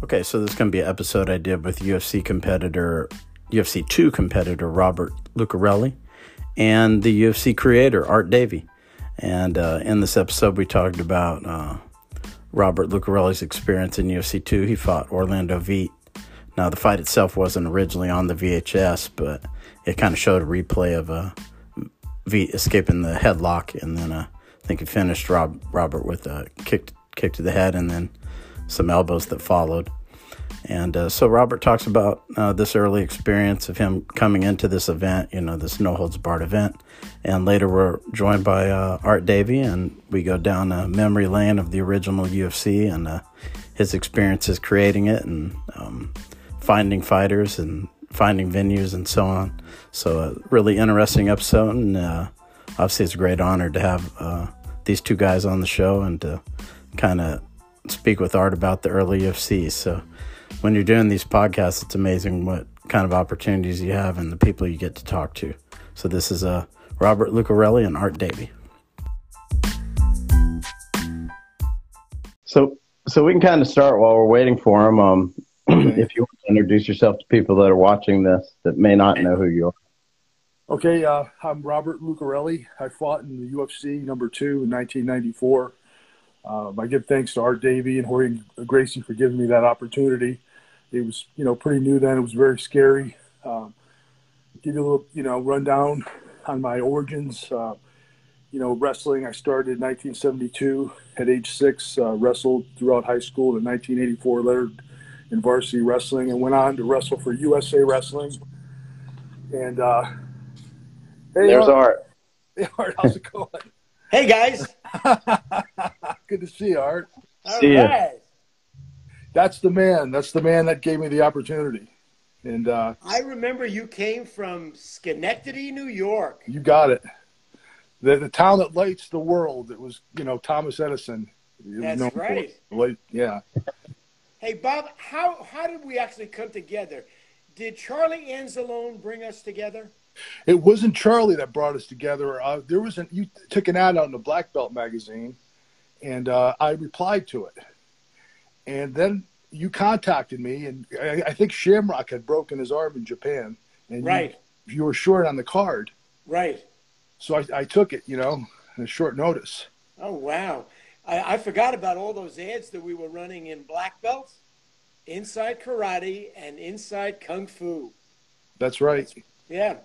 Okay, so this is going to be an episode I did with UFC competitor, UFC 2 competitor Robert Lucarelli, and the UFC creator Art Davie. And uh, in this episode, we talked about uh, Robert Lucarelli's experience in UFC 2. He fought Orlando Weit. Now, the fight itself wasn't originally on the VHS, but it kind of showed a replay of uh, Weit escaping the headlock, and then uh, I think he finished Rob, Robert with a kick, kick to the head, and then some elbows that followed. And uh, so Robert talks about uh, this early experience of him coming into this event, you know, this no holds barred event. And later we're joined by uh, Art Davie, and we go down a memory lane of the original UFC and uh, his experiences creating it and um, finding fighters and finding venues and so on. So, a really interesting episode. And uh, obviously, it's a great honor to have uh, these two guys on the show and to kind of speak with Art about the early UFC. So when you're doing these podcasts, it's amazing what kind of opportunities you have and the people you get to talk to. So this is uh, Robert Lucarelli and Art Davie. So so we can kind of start while we're waiting for him. Um, if you want to introduce yourself to people that are watching this that may not know who you are. Okay, uh, I'm Robert Lucarelli. I fought in the UFC number two in 1994. Um, I give thanks to Art Davie and Rorion Gracie for giving me that opportunity. It was, you know, pretty new then. It was very scary. Um, give you a little, you know, rundown on my origins. Uh, you know, wrestling. I started in 1972 at age six. Uh, wrestled throughout high school. In 1984, lettered in varsity wrestling, and went on to wrestle for USA Wrestling. And uh, hey, there's Art. Hey, Art, how's it going? hey guys. Good to see you, Art. See right. You. That's the man. That's the man that gave me the opportunity. And uh, I remember you came from Schenectady, New York. You got it. The, the town that lights the world. It was, you know, Thomas Edison. That's right. Light, yeah. Hey, Bob, how, how did we actually come together? Did Charlie Anzalone bring us together? It wasn't Charlie that brought us together. Uh, there was an you took an ad out in the Black Belt magazine, and uh, I replied to it. And then you contacted me, and I, I, think Shamrock had broken his arm in Japan, and right, you, you were short on the card, right. So I, I took it, you know, in short notice. Oh wow! I, I forgot about all those ads that we were running in black belts, inside karate, and inside kung fu. That's right. Yeah.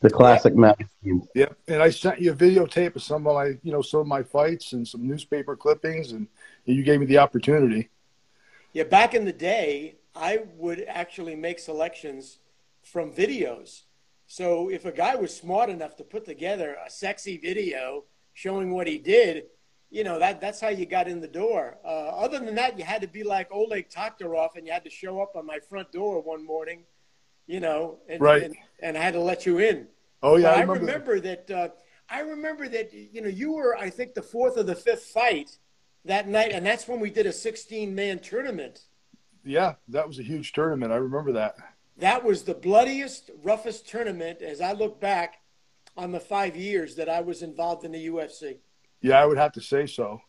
The classic yeah. magazine. Yeah, and I sent you a videotape of some of my, you know, some of my fights and some newspaper clippings, and you gave me the opportunity. Yeah, back in the day, I would actually make selections from videos. So if a guy was smart enough to put together a sexy video showing what he did, you know that that's how you got in the door. Uh, other than that, you had to be like Oleg Taktarov, and you had to show up on my front door one morning, you know, and, right. and, and I had to let you in. Oh yeah, I remember, I remember that. Uh, I remember that you know you were I think the fourth or the fifth fight that night, and that's when we did a 16 man tournament. Yeah, that was a huge tournament. I remember that. That was the bloodiest, roughest tournament as I look back on the five years that I was involved in the UFC. Yeah, I would have to say so.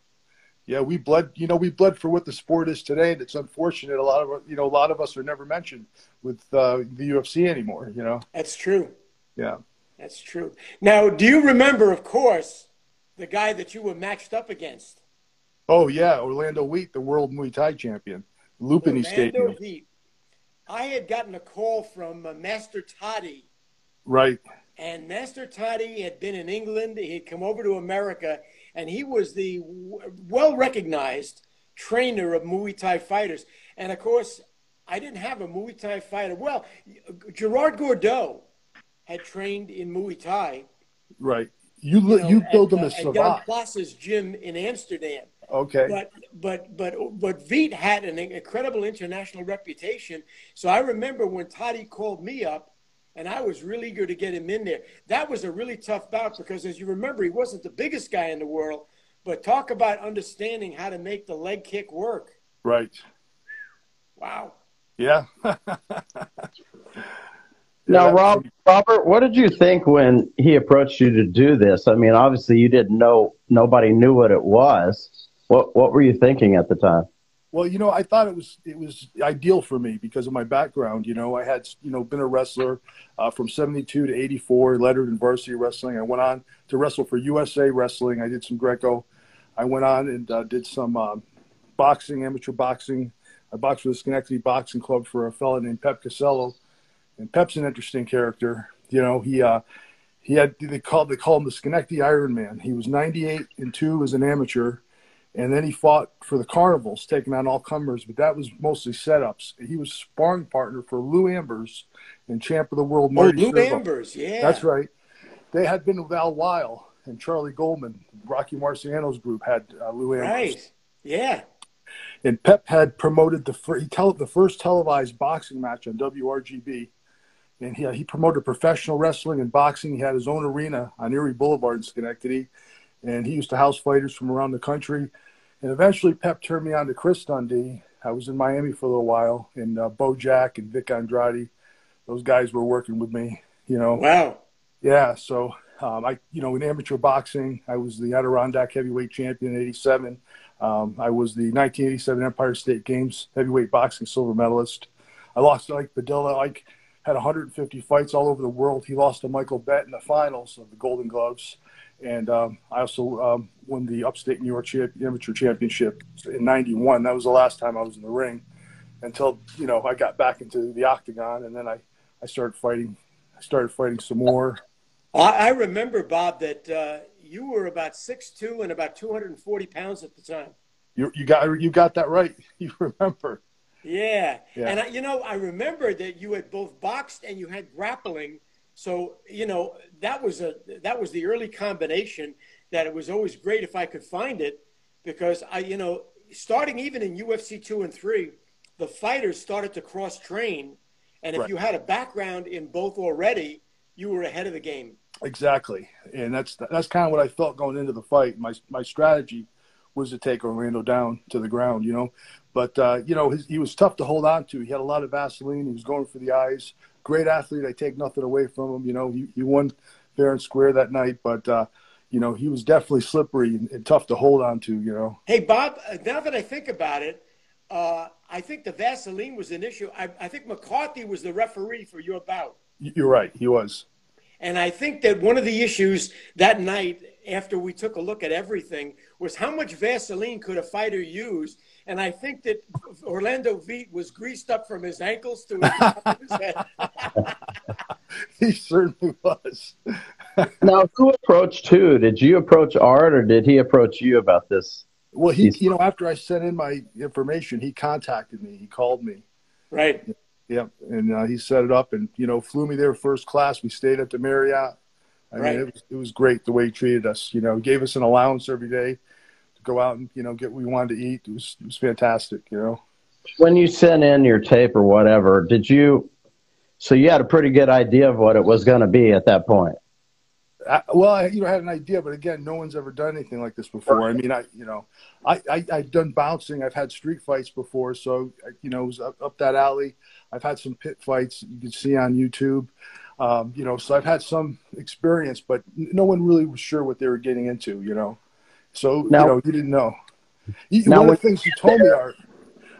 Yeah, we bled. You know, we bled for what the sport is today. And it's unfortunate. A lot of you know, a lot of us are never mentioned with uh, the UFC anymore. You know. That's true. Yeah. That's true. Now, do you remember, of course, the guy that you were matched up against? Oh yeah, Orlando Weit, the world Muay Thai champion, Lumpinee Stadium. Weit. I had gotten a call from uh, Master Toddy. Right. And Master Toddy had been in England. He had come over to America, and he was the well recognized trainer of Muay Thai fighters. And of course, I didn't have a Muay Thai fighter. Well, Gerard Gordeau had trained in Muay Thai. Right. You you, know, you build them as uh, Jan Plas's gym in Amsterdam. Okay. But but but but Weit had an incredible international reputation. So I remember when Toddy called me up, and I was really eager to get him in there. That was a really tough bout because, as you remember, he wasn't the biggest guy in the world. But talk about understanding how to make the leg kick work. Right. Wow. Yeah. now, Rob, Robert, what did you think when he approached you to do this? I mean, obviously, you didn't know. Nobody knew what it was. What What were you thinking at the time? Well, you know, I thought it was it was ideal for me because of my background. You know, I had you know been a wrestler uh, from '72 to '84, lettered in varsity wrestling. I went on to wrestle for USA Wrestling. I did some Greco. I went on and uh, did some uh, boxing, amateur boxing. I boxed with the Schenectady Boxing Club for a fellow named Pep Casello, and Pep's an interesting character. You know, he uh, he had they called they called him the Schenectady Iron Man. He was 98 and two as an amateur and then he fought for the Carnivals, taking on all comers, but that was mostly setups. He was sparring partner for Lou Ambers and champ of the world. Oh, Lou Ambers, yeah. That's right. They had been with Al Weil and Charlie Goldman. Rocky Marciano's group had uh, Lou Ambers. Right, yeah. And Pep had promoted the, fir- he tele- the first televised boxing match on WRGB. And he, he promoted professional wrestling and boxing. He had his own arena on Erie Boulevard in Schenectady. And he used to house fighters from around the country and eventually, Pep turned me on to Chris Dundee. I was in Miami for a little while, and uh, Beau Jack and Vic Andrade, those guys were working with me. You know. Wow. Yeah. So um, I, you know, in amateur boxing, I was the Adirondack heavyweight champion in '87. Um, I was the 1987 Empire State Games heavyweight boxing silver medalist. I lost to Ike Padilla. Ike had 150 fights all over the world. He lost to Michael Bentt in the finals of the Golden Gloves. And um, I also um, won the Upstate New York champ- Amateur Championship in '91. That was the last time I was in the ring until you know I got back into the octagon, and then I, I started fighting. I started fighting some more. I remember Bob that uh, you were about six two and about 240 pounds at the time. You, you got you got that right. You remember. Yeah, yeah. and I, you know I remember that you had both boxed and you had grappling so you know that was a that was the early combination that it was always great if I could find it because I you know starting even in UFC two and three, the fighters started to cross train, and if right. you had a background in both already, you were ahead of the game. Exactly, and that's that's kind of what I felt going into the fight. My my strategy was to take Orlando down to the ground, you know. But uh, you know, his, he was tough to hold on to. He had a lot of Vaseline. He was going for the eyes great athlete. I take nothing away from him. You know, he, he won fair and square that night, but uh, you know, he was definitely slippery and, and, tough to hold on to. You know. Hey, Bob. Uh, now that I think about it, uh, I think the Vaseline was an issue. I, I think McCarthy was the referee for your bout. You're right. He was. And I think that one of the issues that night, after we took a look at everything, was how much Vaseline could a fighter use and I think that Orlando Weit was greased up from his ankles to his, his head. he certainly was. now, who approached who? Did you approach Art, or did he approach you about this? Well, he, you know, after I sent in my information, he contacted me. He called me. Right. Yeah, and uh, he set it up, and you know, flew me there first class. We stayed at the Marriott. I right. mean, it was, it was great the way he treated us. You know, gave us an allowance every day go out and you know get what we wanted to eat. It was it was fantastic. You know. When you sent in your tape or whatever, did you? So you had a pretty good idea of what it was going to be at that point. I, well, I you know I had an idea, but again, no one's ever done anything like this before. I mean, I you know, I, I I've done bouncing. I've had street fights before, so you know, it was up, up that alley. I've had some pit fights you can see on YouTube. Um, you know, so I've had some experience, but no one really was sure what they were getting into. You know. So now, you know, you didn't know. You, now, one of the things you told me, Art,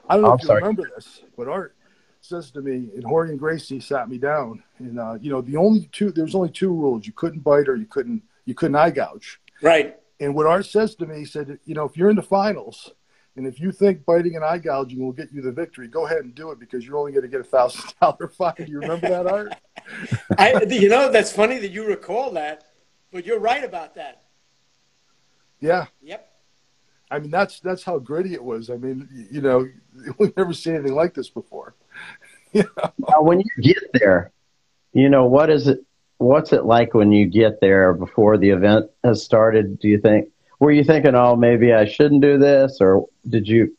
I don't know if you sorry. remember this, but Art says to me, and Rorion Gracie sat me down, and uh, you know, the only two there's only two rules: you couldn't bite or you couldn't you couldn't eye gouge. Right. And what Art says to me, he said, you know, if you're in the finals, and if you think biting and eye gouging will get you the victory, go ahead and do it because you're only going to get a thousand dollar fine. Do you remember that, Art? I, you know, that's funny that you recall that, but you're right about that. Yeah. Yep. I mean, that's that's how gritty it was. I mean, you know, we've never seen anything like this before. you know? Now, when you get there, you know, what is it? What's it like when you get there before the event has started? Do you think? Were you thinking, oh, maybe I shouldn't do this, or did you?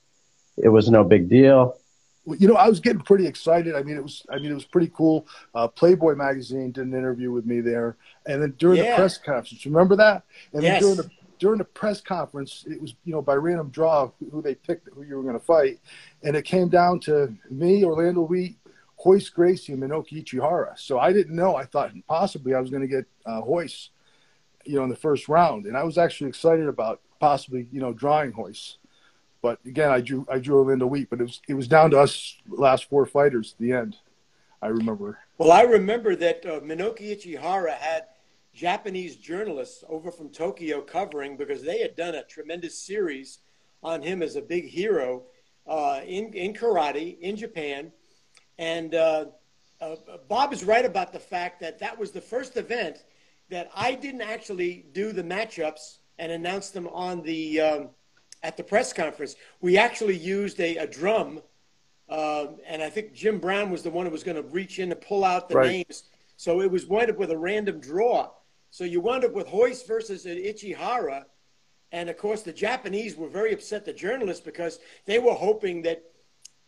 It was no big deal. Well, you know, I was getting pretty excited. I mean, it was. I mean, it was pretty cool. Uh, Playboy magazine did an interview with me there, and then during yeah. the press conference, remember that? And yes. then during the during the press conference, it was you know by random draw who they picked who you were going to fight, and it came down to me, Orlando Weit, Royce Gracie, and Minoki Ichihara. So I didn't know. I thought possibly I was going to get uh, Royce, you know, in the first round, and I was actually excited about possibly you know drawing Royce. But again, I drew I drew Linda Wheat, but it was it was down to us last four fighters at the end. I remember. Well, I remember that uh, Minoki Ichihara had Japanese journalists over from Tokyo covering because they had done a tremendous series on him as a big hero uh, in in karate in Japan, and uh, uh, Bob is right about the fact that that was the first event that I didn't actually do the matchups and announce them on the um, at the press conference. We actually used a, a drum, uh, and I think Jim Brown was the one who was going to reach in to pull out the right. names. So it was wound up with a random draw. So you wound up with Royce versus Ichihara. And of course, the Japanese were very upset, the journalists, because they were hoping that,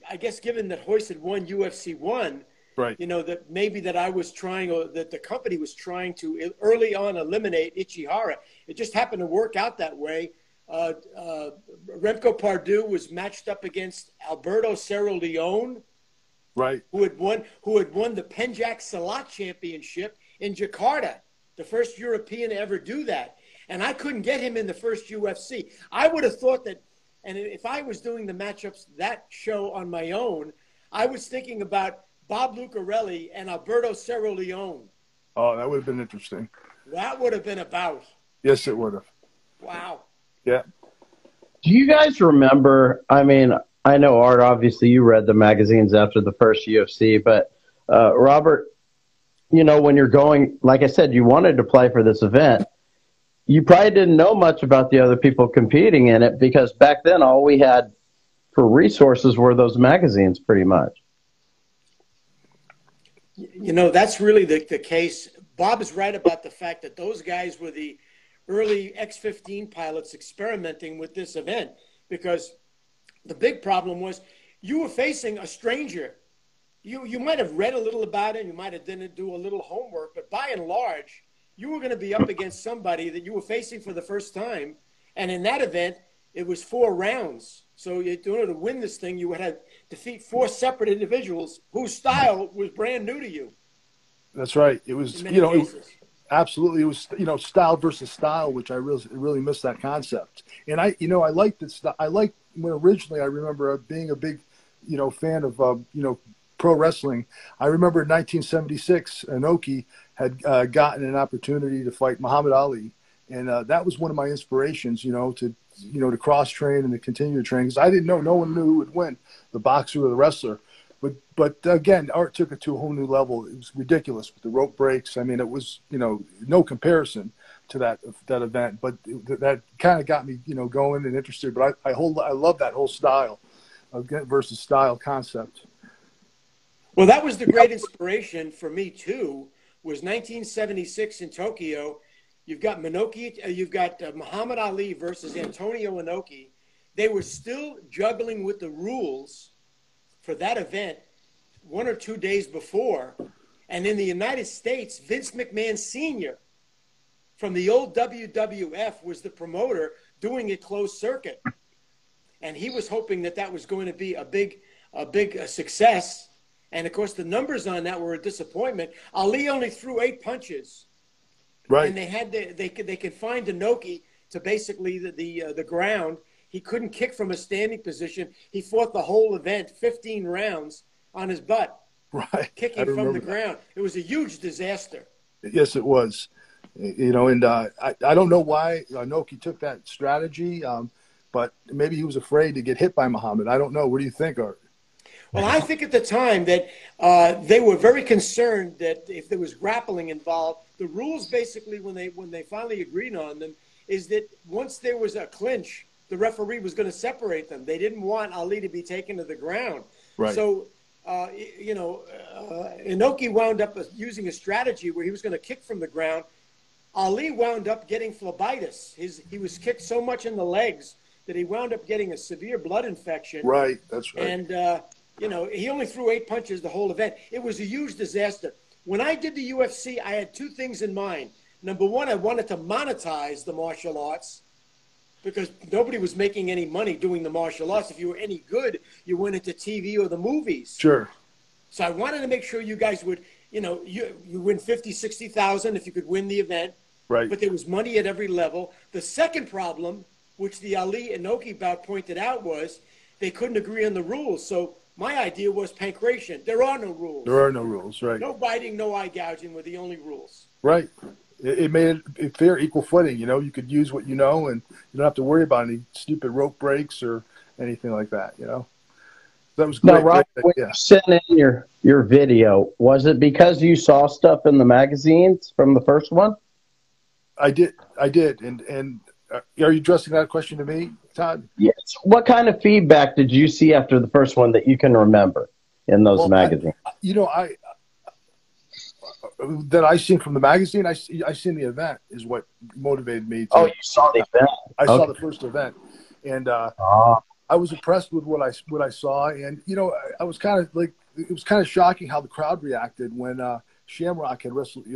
I guess, given that Royce had won UFC 1, right. you know, that maybe that I was trying, or that the company was trying to early on eliminate Ichihara. It just happened to work out that way. Uh, uh, Remco Pardoel was matched up against Alberto Cerra Leon, right? Who had won who had won the Pencak Silat Championship in Jakarta, the first European to ever do that. And I couldn't get him in the first UFC. I would have thought that, and if I was doing the matchups that show on my own, I was thinking about Bob Lucarelli and Alberto Cerra Leon. Oh, that would have been interesting. That would have been about. Yes, it would have. Wow. Yeah. Do you guys remember? I mean, I know Art. Obviously, you read the magazines after the first UFC, but uh, Robert, you know, when you're going, like I said, you wanted to play for this event. You probably didn't know much about the other people competing in it because back then all we had for resources were those magazines, pretty much. You know, that's really the, the case. Bob is right about the fact that those guys were the early X 15 pilots experimenting with this event because the big problem was you were facing a stranger. You, you might have read a little about it, you might have didn't do a little homework, but by and large, you were going to be up against somebody that you were facing for the first time. And in that event, it was four rounds. So in order to win this thing, you would have to defeat four separate individuals whose style was brand new to you. That's right. It was, you know, it, absolutely. It was, you know, style versus style, which I really, really missed that concept. And I, you know, I liked it. I liked when originally I remember being a big, you know, fan of, uh, you know, pro wrestling. I remember in 1976, Inoki had uh, gotten an opportunity to fight Muhammad Ali. And uh, that was one of my inspirations, you know, to, you know, to cross train and to continue to train because I didn't know, no one knew who would win, the boxer or the wrestler. But but again, art took it to a whole new level. It was ridiculous with the rope breaks. I mean, it was you know no comparison to that that event. But that kind of got me you know going and interested. But I I hold I love that whole style of versus style concept. Well, that was the great inspiration for me too. Was 1976 in Tokyo. You've got Minoki, uh, you've got uh, Muhammad Ali versus Antonio Inoki. They were still juggling with the rules for that event one or two days before. And in the United States, Vince McMahon Sr. from the old WWF was the promoter doing a closed circuit. And he was hoping that that was going to be a big, a big uh, success. And of course, the numbers on that were a disappointment. Ali only threw eight punches. Right. And they had to, they could, they could find Inoki to basically the, the, uh, the ground he couldn't kick from a standing position. He fought the whole event, 15 rounds, on his butt, right, kicking from the that. ground. It was a huge disaster. Yes, it was. You know, and uh, I, I don't know why Inoki took that strategy, um, but maybe he was afraid to get hit by Muhammad. I don't know. What do you think, Art? Well, I think at the time that uh, they were very concerned that if there was grappling involved, the rules basically when they when they finally agreed on them is that once there was a clinch, the referee was going to separate them. They didn't want Ali to be taken to the ground. Right. So, uh, you know, uh, Inoki wound up using a strategy where he was going to kick from the ground. Ali wound up getting phlebitis. His, he was kicked so much in the legs that he wound up getting a severe blood infection. Right, that's right. And, uh, you know, he only threw eight punches the whole event. It was a huge disaster. When I did the UFC, I had two things in mind. Number one, I wanted to monetize the martial arts because nobody was making any money doing the martial arts. If you were any good, you went into TV or the movies. Sure. So I wanted to make sure you guys would, you know, you, you win 50, 60,000 if you could win the event. Right. But there was money at every level. The second problem which the Ali Inoki bout pointed out was they couldn't agree on the rules. So my idea was pankration. There are no rules. There are no rules, right? No biting, no eye gouging were the only rules. Right. It, it made it fair, equal footing. You know, you could use what you know, and you don't have to worry about any stupid rope breaks or anything like that. You know. That was great. Now, Rob, great, when yeah. you sent in your your video, was it because you saw stuff in the magazines from the first one? I did. I did. And and are you addressing that question to me, Todd? Yes. What kind of feedback did you see after the first one that you can remember in those Well, magazines? You know, I that I seen from the magazine. I see, I seen the event is what motivated me. To, oh, you saw the event. I saw the first event, and uh, Ah, I was impressed with what I what I saw, and you know, I, I was kind of like it was kind of shocking how the crowd reacted when uh, Shamrock had wrestled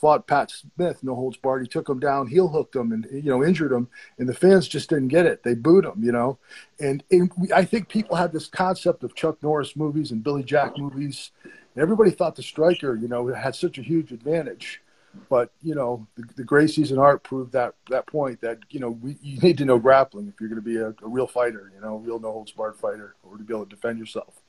fought Pat Smith, no holds barred. He took him down, heel hooked him, and you know injured him, and the fans just didn't get it. They booed him, you know, and, and we, I think people had this concept of Chuck Norris movies and Billy Jack movies. And everybody thought the striker, you know, had such a huge advantage. But you know, the, the Gracies and Art proved that that point that you know we, you need to know grappling if you're going to be a, a real fighter, you know, real no holds barred fighter, or to be able to defend yourself.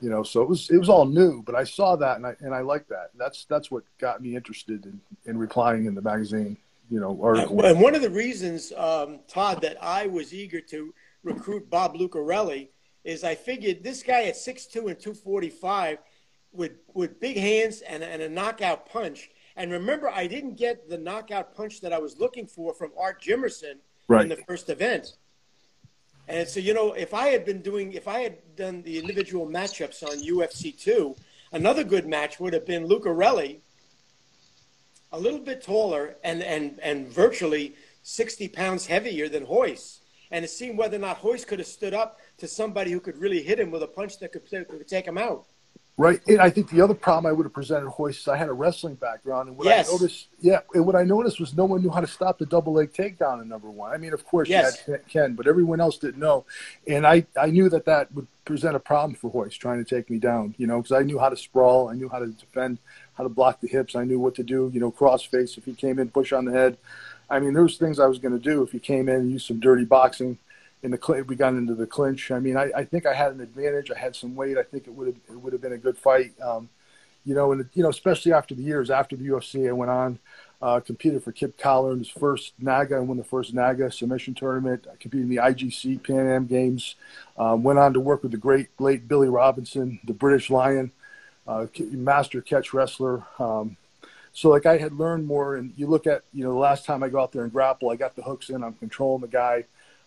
You know, so it was it was all new, but I saw that and I and I like that. That's that's what got me interested in, in replying in the magazine, you know, article. And one of the reasons, um, Todd, that I was eager to recruit Bob Lucarelli is I figured this guy at 6'2 and 245 with with big hands and, and a knockout punch. And remember, I didn't get the knockout punch that I was looking for from Art Jimerson Right. in the first event. And so, you know, if I had been doing, if I had done the individual matchups on UFC 2, another good match would have been Lucarelli, a little bit taller and, and, and virtually 60 pounds heavier than Royce. And it seemed whether or not Royce could have stood up to somebody who could really hit him with a punch that could, could take him out. Right. And I think the other problem I would have presented Royce is I had a wrestling background. And what Yes. I noticed, yeah, and what I noticed was no one knew how to stop the double leg takedown in number one. I mean, of course, Yes. you had Ken, but everyone else didn't know. And I, I knew that that would present a problem for Royce trying to take me down, you know, because I knew how to sprawl. I knew how to defend, how to block the hips. I knew what to do, you know, cross face if he came in, push on the head. I mean, there was things I was going to do if he came in and used some dirty boxing in the cl- we got into the clinch. I mean, I, I think I had an advantage. I had some weight. I think it would have it would have been a good fight. Um, you know, and you know, especially after the years after the UFC, I went on, uh, competed for Kipp Kollar in his first NAGA and won the first NAGA submission tournament. I competed in the IGC Pan Am Games. Um, went on to work with the great late Billy Robinson, the British Lion, uh, master catch wrestler. Um, so like I had learned more, and you look at you know the last time I go out there and grapple, I got the hooks in, I'm controlling the guy.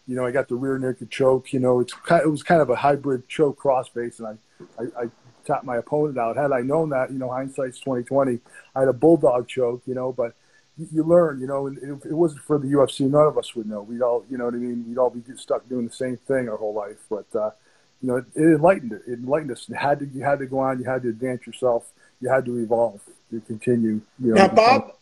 You know, I got the rear naked choke. You know, it's it was kind of a hybrid choke crossface, and I, I, I tapped my opponent out. Had I known that, you know, hindsight's twenty twenty. I had a bulldog choke, you know, but you, learn, you know, and it, it wasn't for the UFC. None of us would know. We'd all, you know what I mean. We'd all be stuck doing the same thing our whole life. But uh, you know, it, it enlightened it. It enlightened us. You had to, you had to go on. You had to advance yourself. You had to evolve to continue. You know, Now, Bob,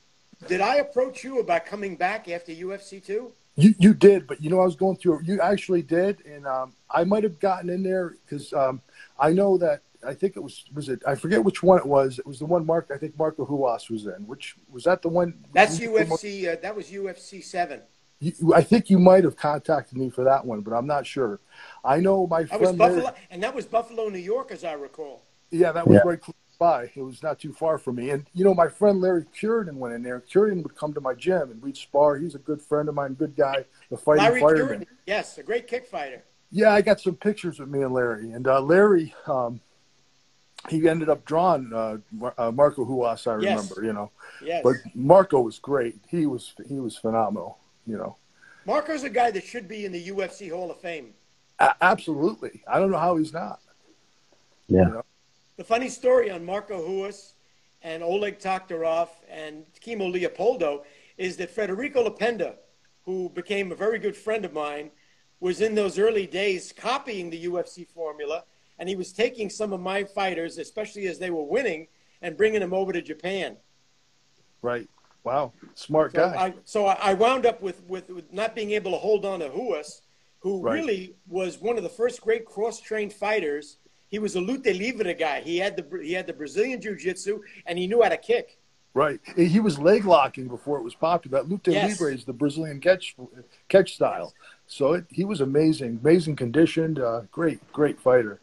did I approach you about coming back after UFC 2? You you did, but you know I was going through. You actually did, and um, I might have gotten in there because um, I know that I think it was was it I forget which one it was. It was the one Mark I think Marco Ruas was in. Which was that the one? That's UFC. Uh, that was UFC 7. You, I think you might have contacted me for that one, but I'm not sure. I know my friend. That was. Buffalo, Larry- and that was Buffalo, New York, as I recall. yeah, that was Yeah. right close by. It was not too far from me. And you know, my friend Larry Cureton went in there. Cureton would come to my gym and we'd spar. He's a good friend of mine, good guy, the fighting Larry fireman. Cureton, yes, a great kick fighter. Yeah, I got some pictures with me and Larry, and uh, Larry, um, he ended up drawing uh, Mar- uh, Marco Ruas. I Yes. remember, you know, Yes. but Marco was great. He was he was phenomenal. You know, Marco's a guy that should be in the UFC Hall of Fame. a- absolutely. I don't know how he's not. Yeah. The funny story on Marco Ruas and Oleg Taktarov and Kimo Leopoldo is that Federico Lapenda, who became a very good friend of mine, was in those early days copying the UFC formula, and he was taking some of my fighters, especially as they were winning, and bringing them over to Japan. Right? Wow, smart So guy. I, so I wound up with, with, with not being able to hold on to Ruas, who Right. really was one of the first great cross-trained fighters. He was a luta livre guy. He had the he had the Brazilian jiu-jitsu, and he knew how to kick. Right. He was leg locking before it was popular. That lutte yes. libre is the Brazilian catch catch style. So it, he was amazing, amazing conditioned, uh, great, great fighter.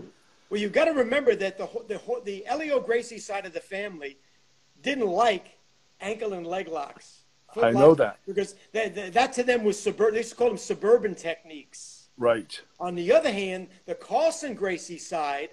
Well, you've got to remember that the the the Helio Gracie side of the family didn't like ankle and leg locks. I know that because that, that, that to them was suburban. They used to call them suburban techniques. Right. On the other hand, the Carlson Gracie side,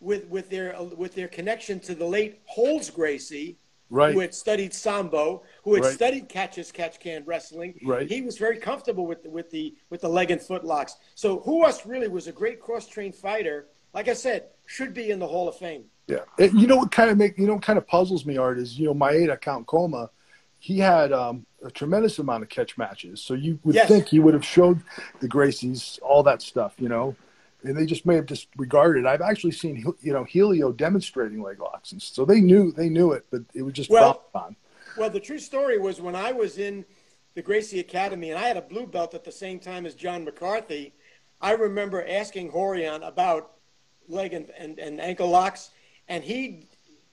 with with their with their connection to the late Rolls Gracie, right. who had studied sambo, who had Right. studied catch as catch can wrestling. Right. He was very comfortable with the, with the with the leg and foot locks. So Ruas really was a great cross trained fighter. Like I said, should be in the Hall of Fame. Yeah. And you know what kind of make you know what kind of puzzles me, Art, is you know Maeda Count Koma, he had um, a tremendous amount of catch matches. So you would Yes. think he would have showed the Gracies all that stuff, you know. And they just may have disregarded. it. I've actually seen you know Helio demonstrating leg locks, and so they knew they knew it, but it was just Well- on. Well, the true story was when I was in the Gracie Academy and I had a blue belt at the same time as John McCarthy. I remember asking Rorion about leg and, and, and ankle locks, and he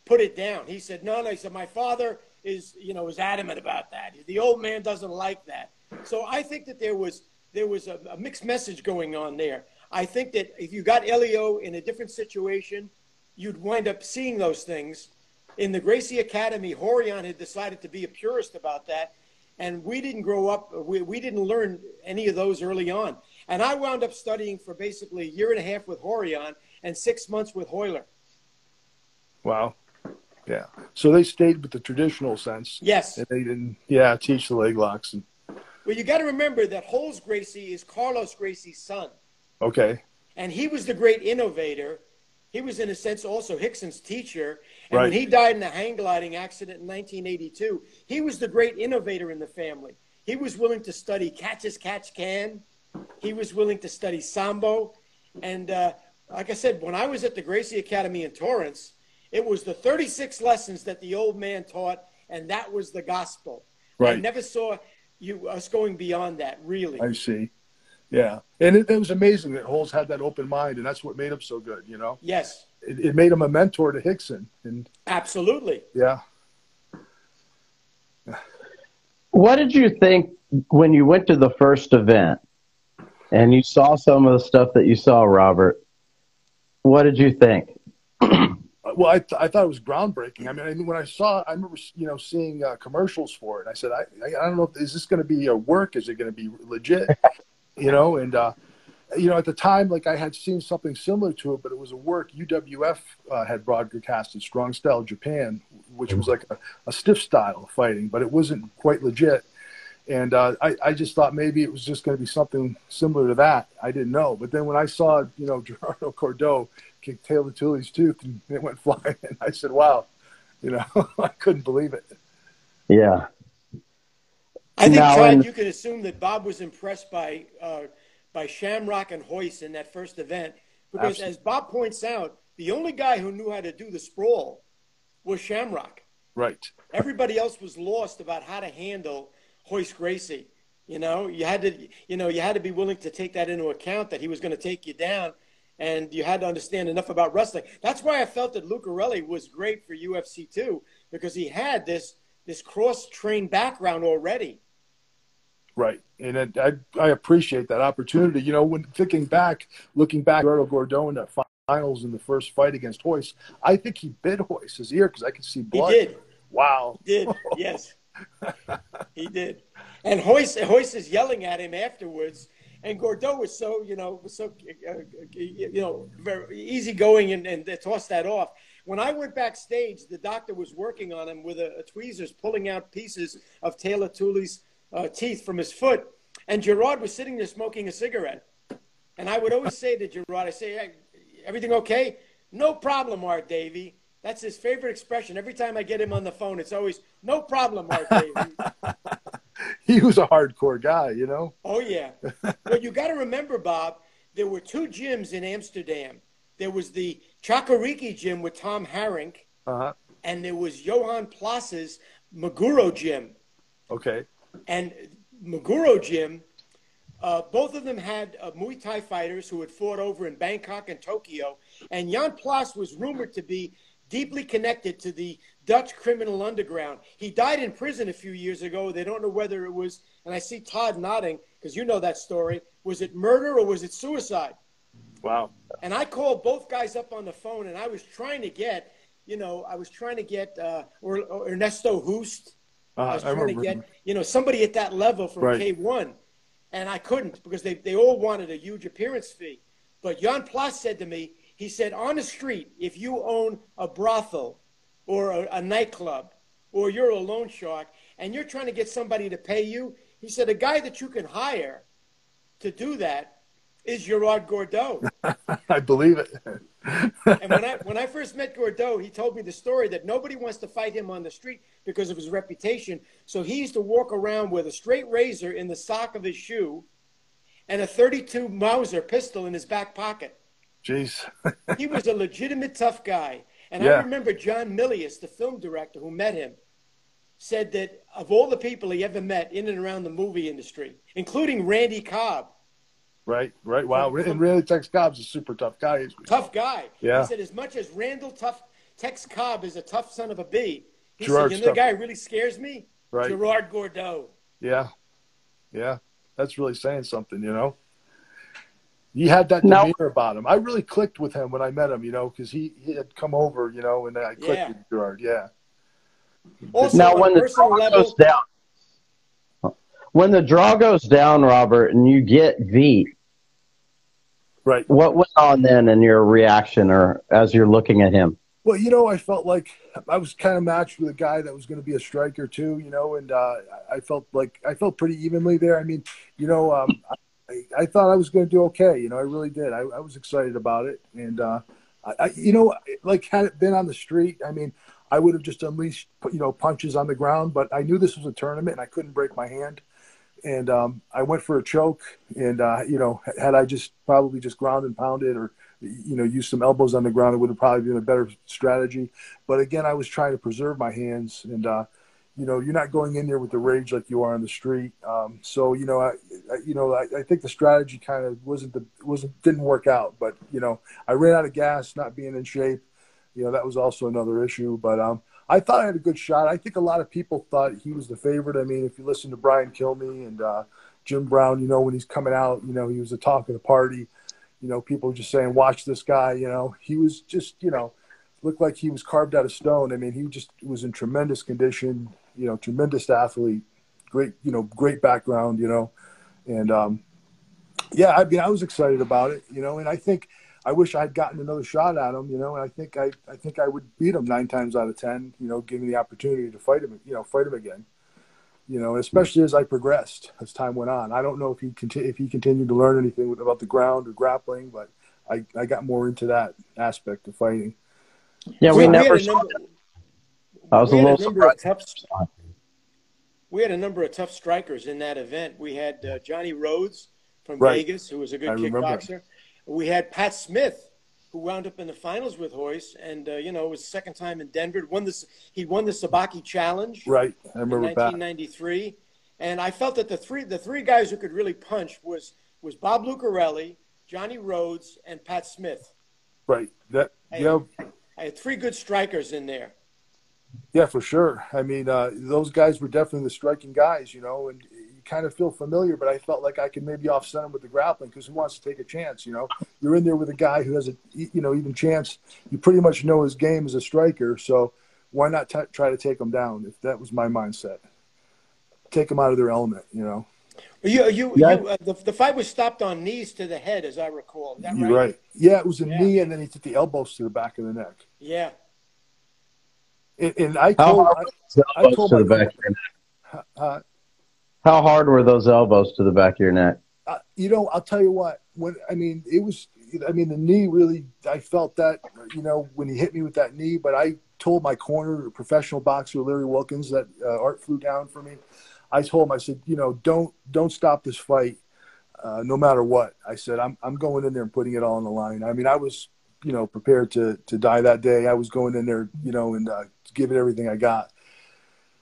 put it down. He said, "No, no." He said, "My father is, you know, is adamant about that. The old man doesn't like that." So I think that there was there was a, a mixed message going on there. I think that if you got Helio in a different situation, you'd wind up seeing those things. In the Gracie Academy, Rorion had decided to be a purist about that, and we didn't grow up. We, we didn't learn any of those early on. And I wound up studying for basically a year and a half with Rorion and six months with Royler. Wow. Yeah. So they stayed with the traditional sense. Yes. And they didn't, yeah, teach the leg locks. And, Well, you got to remember that Holmes Gracie is Carlos Gracie's son, okay. and he was the great innovator. He was, in a sense, also Rickson's teacher. And Right. when he died in a hang gliding accident in 1982, he was the great innovator in the family. He was willing to study catch as catch can. He was willing to study sambo. And uh, like I said, when I was at the Gracie Academy in Torrance, it was the 36 lessons that the old man taught, and that was the gospel. Right. I never saw you us going beyond that, really. I see. Yeah. And it, it was amazing that Rolls had that open mind, and that's what made him so good, you know? yes, It, it made him a mentor to Rickson. And absolutely. yeah. What did you think when you went to the first event and you saw some of the stuff that you saw, Robert? What did you think? Well, I, th- I thought it was groundbreaking. I mean, I, when I saw, I remember, you know, seeing uh, commercials for it. And I said, I, I, I don't know, if, is this going to be a work? Is it going to be legit? You know, and uh, you know, at the time, like I had seen something similar to it, but it was a work UWF uh, had broadcasted, Strong Style Japan, which was like a, a stiff style of fighting, but it wasn't quite legit. And uh, I, I just thought maybe it was just going to be something similar to that. I didn't know. But then when I saw, you know, Gerardo Gordeau kick Teila Tuli's tooth and it went flying, and I said, wow, you know, I couldn't believe it. Yeah. I think, Now, in- you can assume that Bob was impressed by uh, by Shamrock and Royce in that first event because, Absolutely. as Bob points out, the only guy who knew how to do the sprawl was Shamrock. Right. Everybody else was lost about how to handle Royce Gracie. You know, you had to, you know, you had to be willing to take that into account that he was going to take you down, and you had to understand enough about wrestling. That's why I felt that Lucarelli was great for UFC too, because he had this this cross trained background already. Right. And it, I, I appreciate that opportunity. You know, when thinking back, looking back, Gerardo Gordeau in that finals in the first fight against Royce, I think he bit Royce his ear because I could see blood. He did. Wow. did. Yes, he did. And Royce, Royce is yelling at him afterwards. And Gordeau was so, you know, was so, uh, you know, very easygoing and, and they tossed that off. When I went backstage, the doctor was working on him with a, a tweezers, pulling out pieces of Teila Tuli's uh, teeth from his foot. And Gerard was sitting there smoking a cigarette. And I would always say to Gerard, I say, hey, everything okay? No problem, Art Davie. That's his favorite expression. Every time I get him on the phone, it's always, no problem, Art Davie. He was a hardcore guy, you know? Oh yeah. but you got to remember, Bob. There were two gyms in Amsterdam. There was the Chakuriki gym with Thom Harinck, Uh-huh. and there was Johan Plas's Mejiro gym. Okay. And Mejiro gym, uh, both of them had uh, Muay Thai fighters who had fought over in Bangkok and Tokyo. And Jan Plas was rumored to be deeply connected to the Dutch criminal underground. He died in prison a few years ago. They don't know whether it was, and I see Todd nodding because you know that story. Was it murder or was it suicide? Wow. And I called both guys up on the phone, and I was trying to get, you know, I was trying to get uh, or, or Ernesto Hoost. Uh, I was I trying to get, you know, somebody at that level from Right. K1, and I couldn't because they, they all wanted a huge appearance fee. But Jan Plas said to me, he said, on the street, if you own a brothel or a, a nightclub or you're a loan shark and you're trying to get somebody to pay you, he said, a guy that you can hire to do that is Gerard Gordeau. I believe it. And when I when I first met Gordeau, he told me the story that nobody wants to fight him on the street because of his reputation. So he used to walk around with a straight razor in the sock of his shoe and a 32 Mauser pistol in his back pocket. Jeez. He was a legitimate tough guy. And Yeah. I remember John Milius, the film director who met him, said that of all the people he ever met in and around the movie industry, including Randy Cobb, right, right. Wow. From- And really, Tex Cobb's a super tough guy. isn't tough guy. Yeah. He said as much as Randall Tough Tex Cobb is a tough son of a bee, he Gerard's said, you know the guy who really scares me? Right. Gerard Gordeau. Yeah. Yeah. That's really saying something, you know? He had that Now- demeanor about him. I really clicked with him when I met him, you know, because he, he had come over, you know, and I clicked Yeah. with Gerard. Yeah. Also, now, when the personal level, goes down, when the draw goes down, Robert, and you get V, Right. what went on then in your reaction, or as you're looking at him? Well, you know, I felt like I was kind of matched with a guy that was going to be a striker too, you know, and uh, I felt like I felt pretty evenly there. I mean, you know, um, I, I thought I was going to do okay. You know, I really did. I, I was excited about it, and uh, I, I, you know, like had it been on the street, I mean, I would have just unleashed, you know, punches on the ground. But I knew this was a tournament, and I couldn't break my hand. And um, I went for a choke, and uh, you know, had I just probably just ground and pounded, or you know, used some elbows on the ground, it would have probably been a better strategy. But again, I was trying to preserve my hands, and uh, you know, you're not going in there with the rage like you are on the street. Um, so you know, I, I you know, I, I think the strategy kind of wasn't the wasn't didn't work out. But you know, I ran out of gas, not being in shape. You know, that was also another issue. But um, I thought I had a good shot. I think a lot of people thought he was the favorite. I mean, if you listen to Brian Kilmeade and uh, Jim Brown, you know, when he's coming out, you know, he was the talk of the party. You know, people were just saying, "Watch this guy." You know, he was just, you know, looked like he was carved out of stone. I mean, he just was in tremendous condition. You know, tremendous athlete, great, you know, great background. You know, and um, yeah, I mean, I was excited about it. You know, and I think I wish I had gotten another shot at him. You know, and I think I, I think I would beat him nine times out of ten. You know, given the opportunity to fight him. You know, fight him again. You know, especially as I progressed as time went on. I don't know if he conti- if he continued to learn anything about the ground or grappling, but I, I got more into that aspect of fighting. Yeah, we, we, we never had saw. number, I was a little number surprised. tough- we had a number of tough strikers in that event. We had uh, Johnny Rhodes from Right. Vegas, who was a good I remember. We had Pat Smith, who wound up in the finals with Royce, and uh, you know it was second time in Denver. Won this, he won the Sabaki Challenge Right, I in remember that. 1993, and I felt that the three the three guys who could really punch was was Bob Lucarelli, Johnny Rhodes, and Pat Smith. Right, that Hey. yeah, I had three good strikers in there. yeah, for sure. I mean, uh, those guys were definitely the striking guys, you know, and kind of feel familiar. But I felt like I could maybe offset him with the grappling because who wants to take a chance? You know, you're in there with a guy who has a you know even chance. You pretty much know his game as a striker, so why not t- try to take him down? If that was my mindset, take them out of their element. You know, You, you, Yeah. you uh, the, the fight was stopped on knees to the head, as I recall. Is that you're right? right. Yeah, it was a Yeah. knee, and then he took the elbows to the back of the neck. Yeah. And, and I How told, hard I, were those I elbows told to the my- back of your neck? uh, How hard were those elbows to the back of your neck? uh, you know, I'll tell you what. When I mean, it was. I mean, the knee really. I felt that. You know, when he hit me with that knee. But I told my corner professional boxer Larry Wilkins that uh, Art flew down for me. I told him. I said, you know, don't don't stop this fight, uh, no matter what. I said, I'm I'm going in there and putting it all on the line. I mean, I was, you know, prepared to to die that day. I was going in there, you know, and uh, give it everything I got.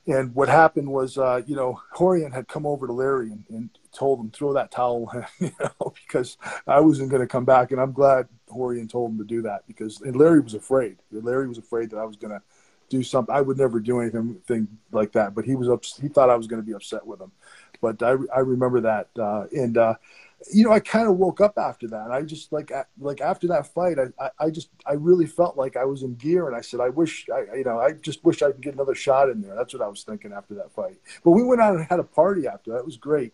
And what happened was, uh, you know, Rorion had come over to Larry and, and told him throw that towel, you know, because I wasn't going to come back. And I'm glad Rorion told him to do that because and Larry was afraid. Larry was afraid that I was going to do something. I would never do anything like that, but he was up. He thought I was going to be upset with him, but I I remember that, uh, and uh, you know I kind of woke up after that. I just like like after that fight, I, I, I just I really felt like I was in gear, and I said I wish I you know I just wish I could get another shot in there. That's what I was thinking after that fight. But we went out and had a party after that. It was great.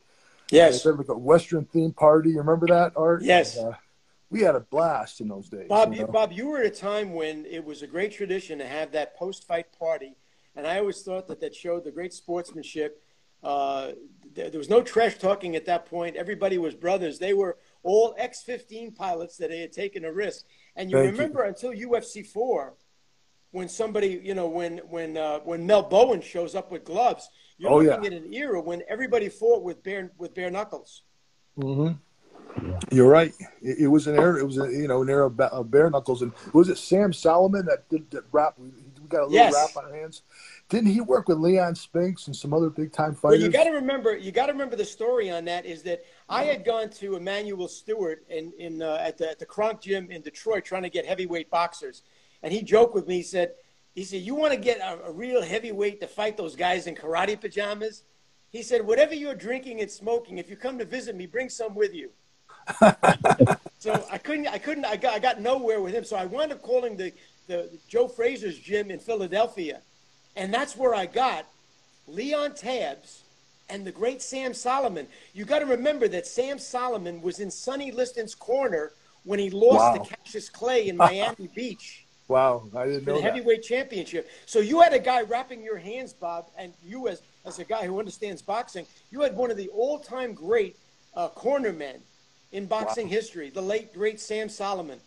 Yes, like a Western themed party. You remember that, Art? Yes. And, uh, we had a blast in those days. Bob, you know? Bob, you were at a time when it was a great tradition to have that post-fight party, and I always thought that that showed the great sportsmanship. Uh, there, there was no trash talking at that point. Everybody was brothers. They were all X-15 pilots that they had taken a risk. And you Thank remember you. until UFC four, when somebody, you know, when when uh, when Mel Bowen shows up with gloves, you're Oh, looking yeah. at an era when everybody fought with bare with bare knuckles. hmm You're right. It, it was an era. It was a, you know an era of, of bare knuckles. And was it Sam Solomon that did that rap? We, got a little Yes. rap on our hands. Didn't he work with Leon Spinks and some other big time Well, fighters? you got to remember. You got to remember the story on that is that I had gone to Emanuel Steward in, in uh, at the at the Kronk Gym in Detroit trying to get heavyweight boxers, and he joked with me. He said, "He said you want to get a, a real heavyweight to fight those guys in karate pajamas." He said, "Whatever you're drinking and smoking, if you come to visit me, bring some with you." so I couldn't. I couldn't. I got. I got nowhere with him. So I wound up calling the the Joe Frazier's gym in Philadelphia, and that's where I got Leon Tabbs and the great Sam Solomon. You got to remember that Sam Solomon was in Sonny Liston's corner when he lost Wow. to Cassius Clay in Miami Beach wow, I didn't know the that. heavyweight championship. So you had a guy wrapping your hands, Bob, and you as as a guy who understands boxing, you had one of the all-time great uh, cornermen in boxing history, the late great Sam Solomon.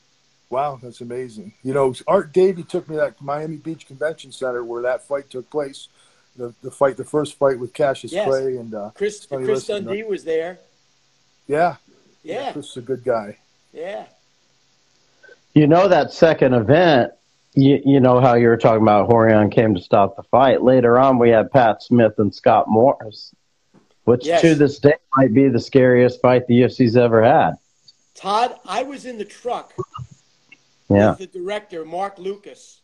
Wow, that's amazing. You know, Art Davie took me to that Miami Beach Convention Center where that fight took place. The the fight, the first fight with Cassius Yes. Clay and uh, Chris Sonny Chris Liston, Dundee was there. yeah, Yeah, Chris is a good guy. yeah. You know that second event, you, you know how you were talking about Rorion came to stop the fight. Later on, we had Pat Smith and Scott Morris, which Yes. to this day might be the scariest fight the UFC's ever had. Todd, I was in the truck Yeah. with the director, Mark Lucas.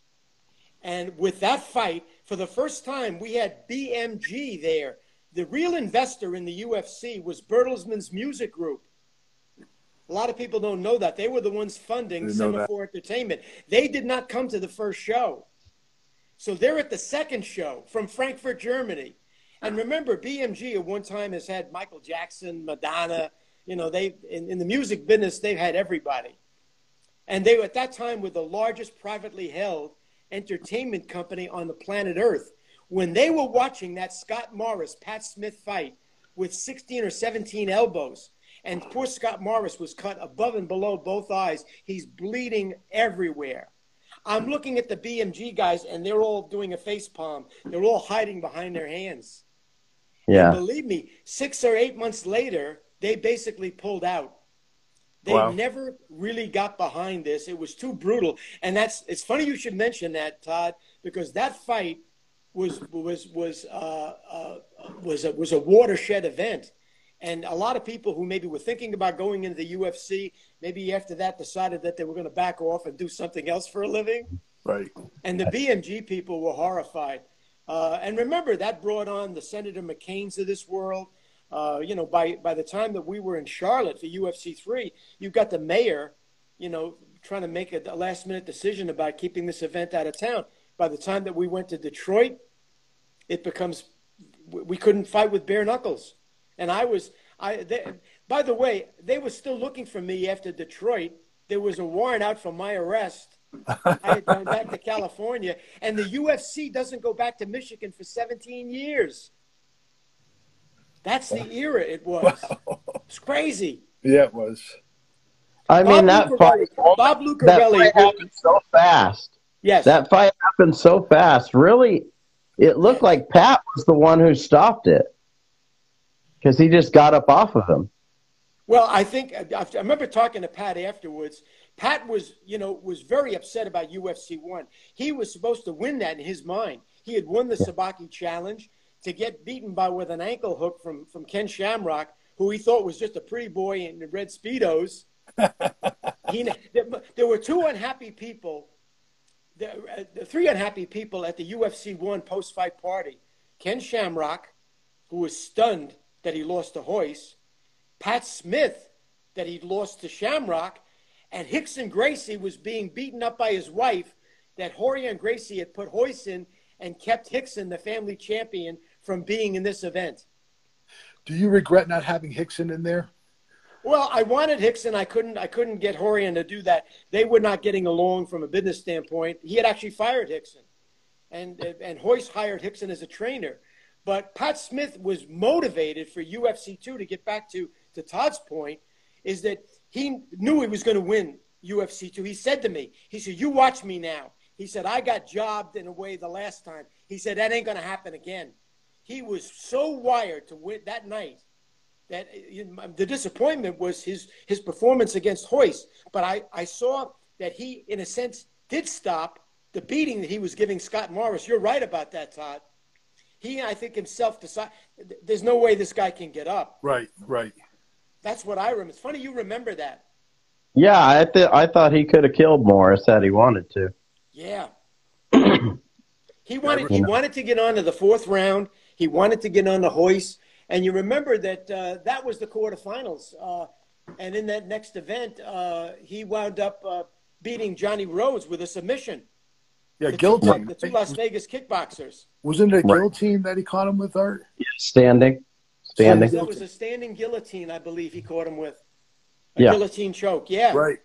And with that fight, for the first time, we had BMG there. The real investor in the UFC was Bertelsmann's music group. A lot of people don't know that. They were the ones funding Didn't know. Semaphore Entertainment. They did not come to the first show. So they're at the second show from Frankfurt, Germany. And remember, BMG at one time has had Michael Jackson, Madonna. You know, they in, in the music business, they've had everybody. And they were at that time were the largest privately held entertainment company on the planet Earth. When they were watching that Scott Morris Pat Smith fight with 16 or 17 elbows, and poor Scott Morris was cut above and below both eyes, he's bleeding everywhere. I'm looking at the BMG guys, and they're all doing a face palm. They're all hiding behind their hands. And Yeah. believe me, six or eight months later, they basically pulled out. They Wow. never really got behind this. It was too brutal, and that's. It's funny you should mention that, Todd, because that fight was was was uh, uh, was a, was a watershed event, and a lot of people who maybe were thinking about going into the UFC, maybe after that decided that they were going to back off and do something else for a living. Right. And the BMG people were horrified. Uh, and remember, that brought on the Senator McCain's of this world. Uh, you know, by, by the time that we were in Charlotte for UFC 3, you've got the mayor, you know, trying to make a, a last minute decision about keeping this event out of town. By the time that we went to Detroit, it becomes we we couldn't fight with bare knuckles. And I was, I. They, by the way, they were still looking for me after Detroit. There was a warrant out for my arrest. I had gone back to California, and the UFC doesn't go back to Michigan for 17 years. That's the era it was. It's crazy. Yeah, it was. I mean, Bob that fight, Lucarelli- that fight happened so fast. yes. That fight happened so fast. Really, it looked like Pat was the one who stopped it because he just got up off of him. Well, I think I I remember talking to Pat afterwards. Pat was, you know, was very upset about UFC one. He was supposed to win that in his mind. He had won the Sabaki challenge to get beaten by with an ankle hook from from Ken Shamrock, who he thought was just a pretty boy in the red speedos. he, there, there were two unhappy people the, uh, the three unhappy people at the UFC one post fight party. Ken Shamrock, who was stunned that he lost to Royce, Pat Smith, that he'd lost to Shamrock, and Rickson Gracie was being beaten up by his wife, that Rorion Gracie had put Royce in and kept Rickson, the family champion, from being in this event. Do you regret not having Rickson in there? Well, I wanted Rickson. I couldn't. I couldn't get Rorion to do that. They were not getting along from a business standpoint. He had actually fired Rickson, and and Royce hired Rickson as a trainer. But Pat Smith was motivated for UFC two to get back to to Todd's point, is that he knew he was going to win UFC two. He said to me, he said, "You watch me now." He said, "I got jobbed in a way the last time." He said, "That ain't going to happen again." He was so wired to win that night that the disappointment was his his performance against Royce. But I, I saw that he, in a sense, did stop the beating that he was giving Scott Morris. You're right about that, Todd. He, I think, himself decided there's no way this guy can get up. Right, right. That's what I remember. It's funny you remember that. Yeah, I th- I thought he could have killed Morris had he wanted to. Yeah. he wanted he wanted to get on to the fourth round. He wanted to get on the Royce. And you remember that uh, that was the quarterfinals. Uh, and in that next event, uh, he wound up uh, beating Johnny Rhodes with a submission. Yeah, the guillotine. Two, the two Las Vegas kickboxers. Wasn't it a guillotine that he caught him with, Art? Yeah, standing. Standing. That was a standing guillotine, I believe he caught him with. A yeah. guillotine choke, yeah. Right.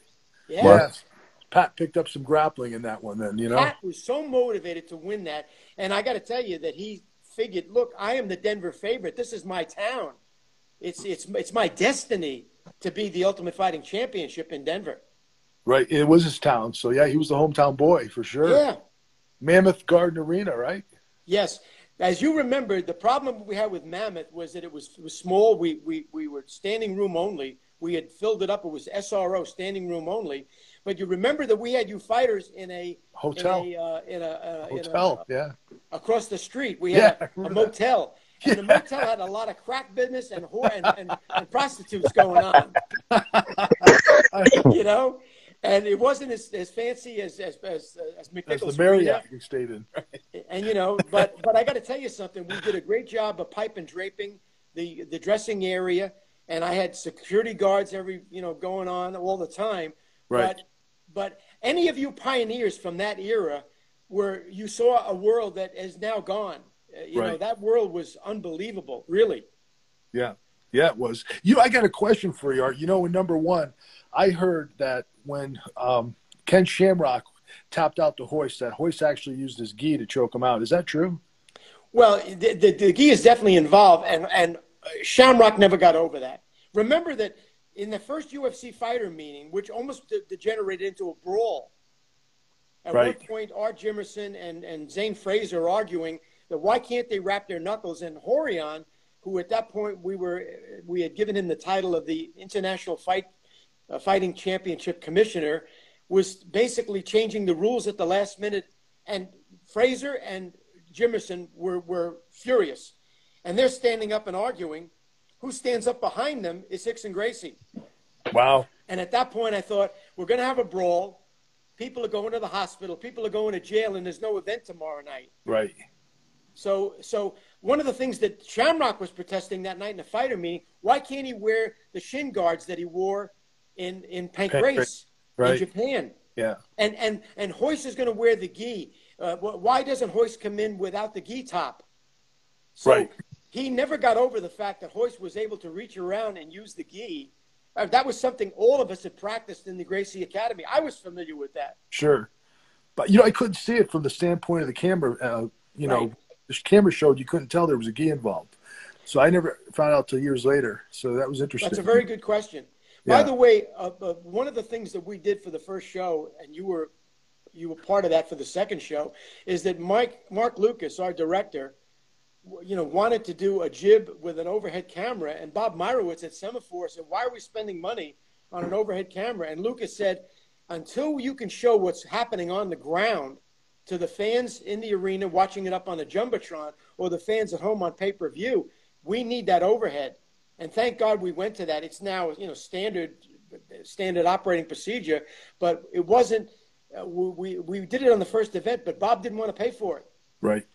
Yeah. Yes. Pat picked up some grappling in that one then, you know? Pat was so motivated to win that. And I got to tell you that he figured, look, I am the Denver favorite. This is my town. It's it's it's my destiny to be the Ultimate Fighting Championship in Denver. Right, it was his town. So yeah, he was the hometown boy for sure. Yeah. Mammoth Garden Arena, right? Yes. As you remember, the problem we had with Mammoth was that it was, it was small. We, we, we were standing room only. We had filled it up. It was SRO, standing room only. But you remember that we had you fighters in a hotel, in a, uh, in a uh, hotel, in a, yeah, across the street. We had yeah, a, a motel, and the motel had a lot of crack business and whore and, and, and prostitutes going on. you know, and it wasn't as, as fancy as as as, as McNichols. As the Marriott you stayed in. Right? And you know, but but I got to tell you something. We did a great job of pipe and draping the the dressing area, and I had security guards every you know going on all the time. Right. But but any of you pioneers from that era, where you saw a world that is now gone, uh, you right. know that world was unbelievable, really. Yeah, yeah, it was. You, know, I got a question for you, Art. You know, in number one, I heard that when um, Ken Shamrock tapped out the Royce, that Royce actually used his gi to choke him out. Is that true? Well, the, the, the gi is definitely involved, and and Shamrock never got over that. Remember that in the first UFC fighter meeting, which almost de- degenerated into a brawl. At right. one point, Art Jimerson and, and Zane Frazier are arguing that why can't they wrap their knuckles? And Rorion, who at that point we were we had given him the title of the International Fight uh, Fighting Championship Commissioner, was basically changing the rules at the last minute. And Frazier and Jimerson were, were furious. And they're standing up and arguing who stands up behind them is Rickson Gracie. Wow. And at that point, I thought, we're going to have a brawl. People are going to the hospital. People are going to jail, and there's no event tomorrow night. Right. So, so one of the things that Shamrock was protesting that night in the fighter meeting, why can't he wear the shin guards that he wore in in Pancrase right. in Japan? Yeah. And and and Royce is going to wear the gi. Uh, why doesn't Royce come in without the gi top? So, right he never got over the fact that Royce was able to reach around and use the gi. Uh, that was something all of us had practiced in the Gracie Academy. I was familiar with that. Sure, but you know I couldn't see it from the standpoint of the camera. Uh, you right. know, the camera showed you couldn't tell there was a gi involved. So I never found out till years later. So that was interesting. That's a very good question. Yeah. By the way, uh, uh, one of the things that we did for the first show, and you were you were part of that for the second show, is that Mike Mark Lucas, our director, you know, wanted to do a jib with an overhead camera, and Bob Meyrowitz at Semaphore said, "Why are we spending money on an overhead camera?" And Lucas said, "Until you can show what's happening on the ground to the fans in the arena watching it up on the jumbotron, or the fans at home on pay per view, we need that overhead." And thank God we went to that. It's now you know standard standard operating procedure, but it wasn't uh, we we did it on the first event, but Bob didn't want to pay for it. Right.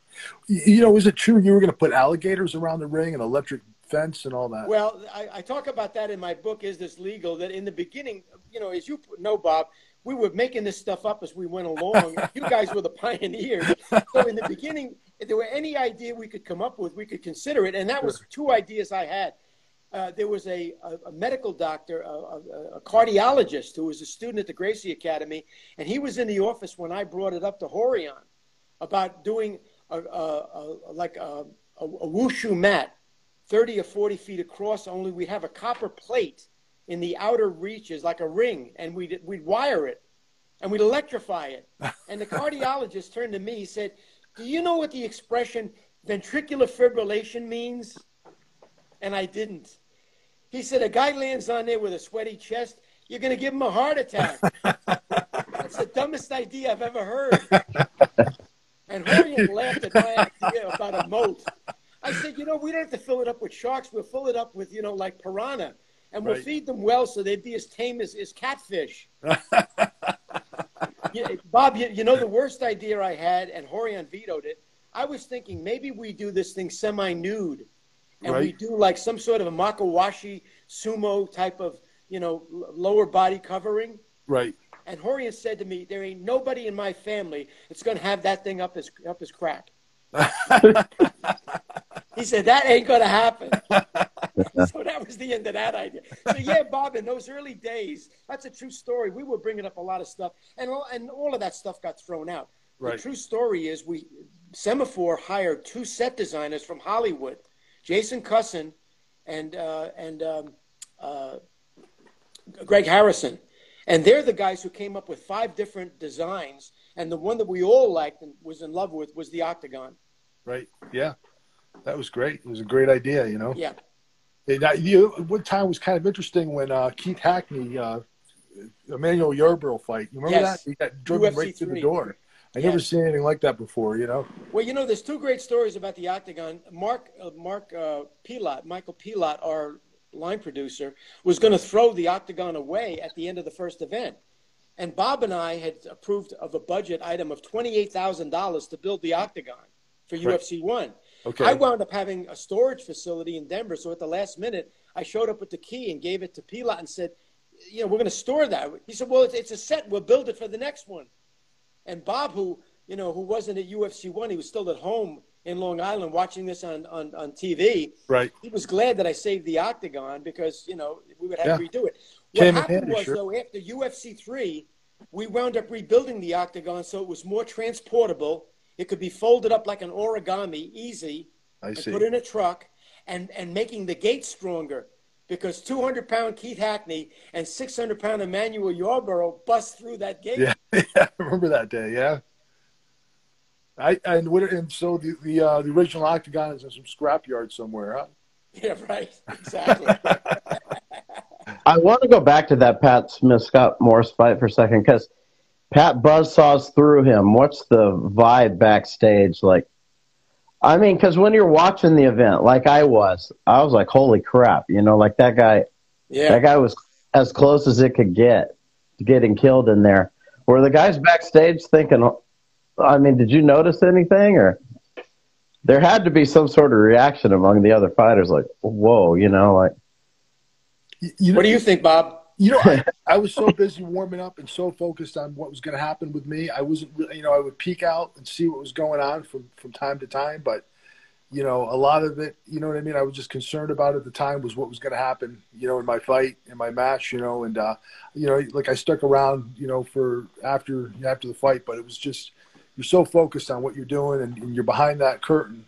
You know, is it true you were going to put alligators around the ring and electric fence and all that? Well, I, I talk about that in my book. Is this legal? That in the beginning, you know, as you know, Bob, we were making this stuff up as we went along. you guys were the pioneers. So in the beginning, if there were any idea we could come up with, we could consider it. And that was two ideas I had. Uh, there was a, a, a medical doctor, a, a, cardiologist who was a student at the Gracie Academy, and he was in the office when I brought it up to Rorion about doing a, like a, wushu mat, 30 or 40 feet across, only we'd have a copper plate in the outer reaches like a ring, and we'd, we'd wire it and we'd electrify it. And the cardiologist turned to me, he said, Do you know what the expression ventricular fibrillation means? And I didn't. He said, A guy lands on there with a sweaty chest, you're going to give him a heart attack. That's the dumbest idea I've ever heard. And Rorion laughed at my idea about a moat. I said, you know, we don't have to fill it up with sharks. We'll fill it up with, you know, like piranha and we'll right. feed them well so they'd be as tame as, as catfish. Bob, you, you, know the worst idea I had, and Rorion vetoed it. I was thinking maybe we do this thing semi-nude, and right. we do like some sort of a makuwashi sumo type of you know lower body covering. Right. And Rorion said to me, "There ain't nobody in my family that's going to have that thing up his up his crack." he said that ain't going to happen. so that was the end of that idea. So yeah, Bob, in those early days, that's a true story. We were bringing up a lot of stuff, and all, and all of that stuff got thrown out. Right. The true story is we Semaphore hired two set designers from Hollywood, Jason Cusson and uh, and um, uh, Greg Harrison, and they're the guys who came up with five different designs. And the one that we all liked and was in love with was the octagon. Right. Yeah. That was great. It was a great idea, you know. Yeah. And uh, you, one time was kind of interesting when uh, Keith Hackney, uh, Emmanuel Yarbrough fight. You remember yes. that? He got driven UFC right through the door. I yes. never seen anything like that before, you know. Well, you know, there's two great stories about the octagon. Mark, uh, Mark uh, Pilot, Michael Pilot, our line producer, was going to throw the octagon away at the end of the first event. And Bob and I had approved of a budget item of twenty-eight thousand dollars to build the octagon for right. UFC one. Okay. I wound up having a storage facility in Denver, so at the last minute, I showed up with the key and gave it to Pilot and said, "You know, we're going to store that." He said, "Well, it's, it's a set. We'll build it for the next one." And Bob, who you know, who wasn't at UFC one, he was still at home in Long Island watching this on, on, on TV. Right. He was glad that I saved the octagon because, you know, we would have yeah. to redo it. What Came happened handy, was, sure. though, after UFC 3, we wound up rebuilding the octagon so it was more transportable. It could be folded up like an origami, easy, I and see. put in a truck, and, and making the gate stronger because 200 pound Keith Hackney and 600 pound Emmanuel Yarbrough bust through that gate. Yeah, yeah I remember that day. Yeah. I and what and so the the, uh, the original octagon is in some scrapyard somewhere, huh? Yeah, right. Exactly. I want to go back to that Pat Smith Scott Morris fight for a second because Pat buzzsaws through him. What's the vibe backstage like? I mean, because when you're watching the event, like I was, I was like, "Holy crap!" You know, like that guy. Yeah. That guy was as close as it could get to getting killed in there. Were the guys backstage thinking, I mean, did you notice anything, or there had to be some sort of reaction among the other fighters, like, "Whoa," you know, like. You know, what do you think, Bob? You know, I, I, was so busy warming up and so focused on what was going to happen with me. I wasn't, really, you know, I would peek out and see what was going on from from time to time, but you know, a lot of it, you know what I mean. I was just concerned about at the time was what was going to happen, you know, in my fight, in my match, you know, and uh, you know, like I stuck around, you know, for after after the fight, but it was just you're so focused on what you're doing and, and you're behind that curtain.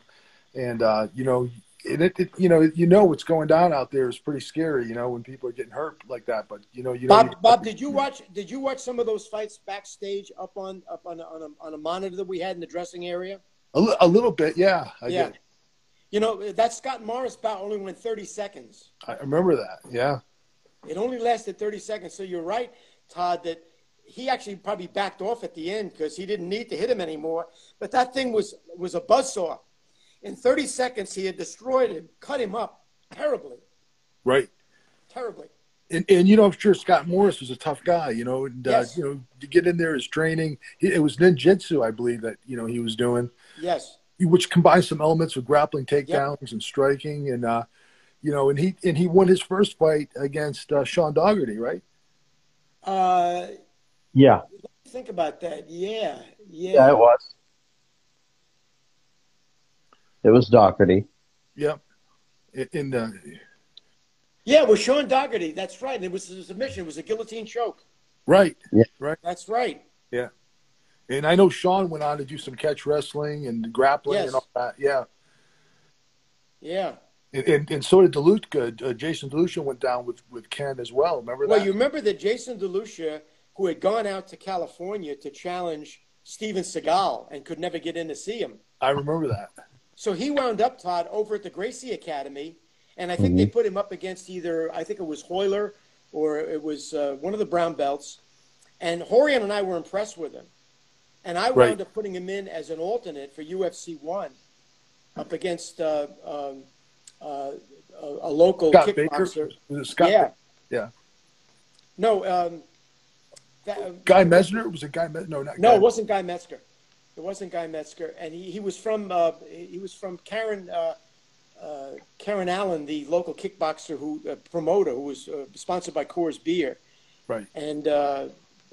And uh, you know it, it, you know you know what's going down out there is pretty scary you know when people are getting hurt like that. But you know you Bob know, Bob did you watch did you watch some of those fights backstage up on up on on a, on a monitor that we had in the dressing area? A, a little bit yeah I yeah. did. you know that Scott Morris bout only went 30 seconds. I remember that yeah. It only lasted 30 seconds. So you're right Todd that he actually probably backed off at the end because he didn't need to hit him anymore. But that thing was was a buzzsaw. In 30 seconds, he had destroyed him, cut him up terribly. Right. Terribly. And, and you know, I'm sure Scott Morris was a tough guy. You know, and Yes. uh, you know, to get in there, his training, it was ninjutsu, I believe that you know he was doing, Yes. which combines some elements of grappling takedowns and striking, and uh, you know, and he and he won his first fight against uh, Sean Daugherty, right? Uh, Yeah, think about that. Yeah. Yeah. yeah, it was. It was Daugherty. Yep. In, in uh, Yeah, it was Sean Daugherty. That's right. And it was a submission. It was a guillotine choke. right, Right. That's right. Yeah. And I know Sean went on to do some catch wrestling and grappling Yes. and all that. Yeah. Yeah. And, and, and so did DeLucia. Uh, Jason DeLucia went down with, with Ken as well. Remember that? Well, you remember that Jason DeLucia, who had gone out to California to challenge Steven Seagal and could never get in to see him. I remember that. So he wound up, Todd, over at the Gracie Academy, and I think they put him up against either I think it was Royler or it was uh, one of the brown belts, and Rorion and I were impressed with him, and I wound Right. up putting him in as an alternate for UFC one, up against uh, um, uh, a, a local Scott Baker. kickboxer. Was it Scott yeah, Baker? Yeah. no, um, that, Guy Mesner? Was it Guy? No, not no, Guy. it wasn't Guy Mezger. It wasn't Guy Mezger, and he, he was from uh, he was from Karen uh, uh, Karen Allen, the local kickboxer who uh, promoter who was uh, sponsored by Coors Beer, Right. and uh,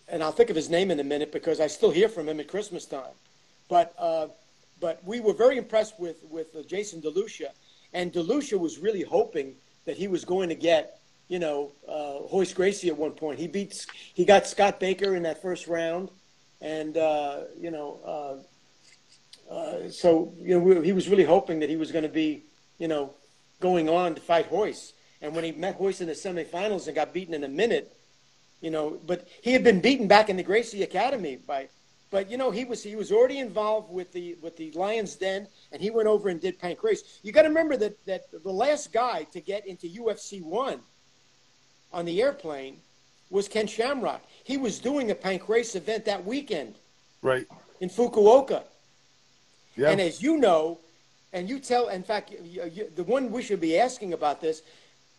and I'll think of his name in a minute because I still hear from him at Christmas time. But uh, but we were very impressed with with uh, Jason DeLucia, and DeLucia was really hoping that he was going to get you know uh, Royce Gracie at one point. He beats he got Scott Baker in that first round, and uh, you know uh, uh, so you know we, he was really hoping that he was going to be you know going on to fight Royce. And when he met Royce in the semifinals and got beaten in a minute, you know, but he had been beaten back in the Gracie Academy by, but you know, he was he was already involved with the with the Lions Den, and he went over and did Pancrase. You got to remember that that the last guy to get into UFC one on the airplane was Ken Shamrock. He was doing a Pancrase event that weekend Right. in Fukuoka. Yeah. And as you know, and you tell, in fact, you, you, the one we should be asking about this,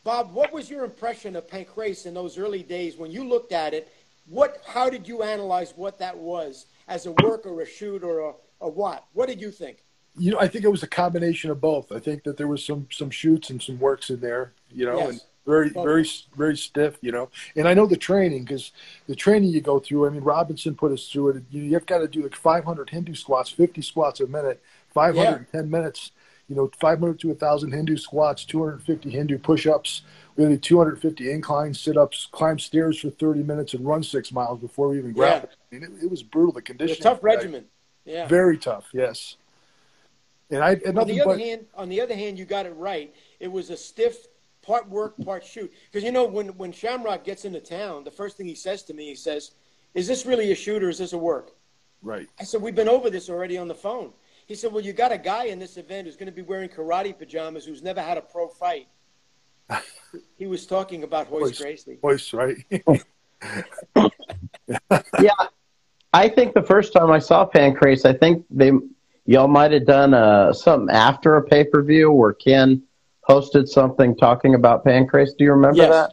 Bob, what was your impression of Pancrase in those early days when you looked at it? What, how did you analyze what that was as a work or a shoot or a, a what? What did you think? you know, I think it was a combination of both. I think that there was some some shoots and some works in there, you know, Yes. and very very very stiff, you know. And I know the training because the training you go through. I mean, Robinson put us through it. You, you've got to do like 500 Hindu squats, 50 squats a minute, 510 minutes. You know, 500 to 1,000 Hindu squats, 250 Hindu push-ups. We had 250 incline sit-ups, climb stairs for 30 minutes, and run six miles before we even grappled. I mean, it, it was brutal. The It was conditioning, tough regimen. Yeah. very tough. Yes. And I had on the other but hand, on the other hand, you got it right. It was a stiff part work, part shoot. Because you know, when when Shamrock gets into town, the first thing he says to me, he says, "Is this really a shoot or is this a work?" right. I said, "We've been over this already on the phone." He said, "Well, you got a guy in this event who's going to be wearing karate pajamas who's never had a pro fight." he was talking about Royce Royce. Gracie. voice, right? Yeah, I think the first time I saw Pancrase, I think they y'all might have done uh, something after a pay per view where Ken posted something talking about Pancrase. Do you remember Yes. that?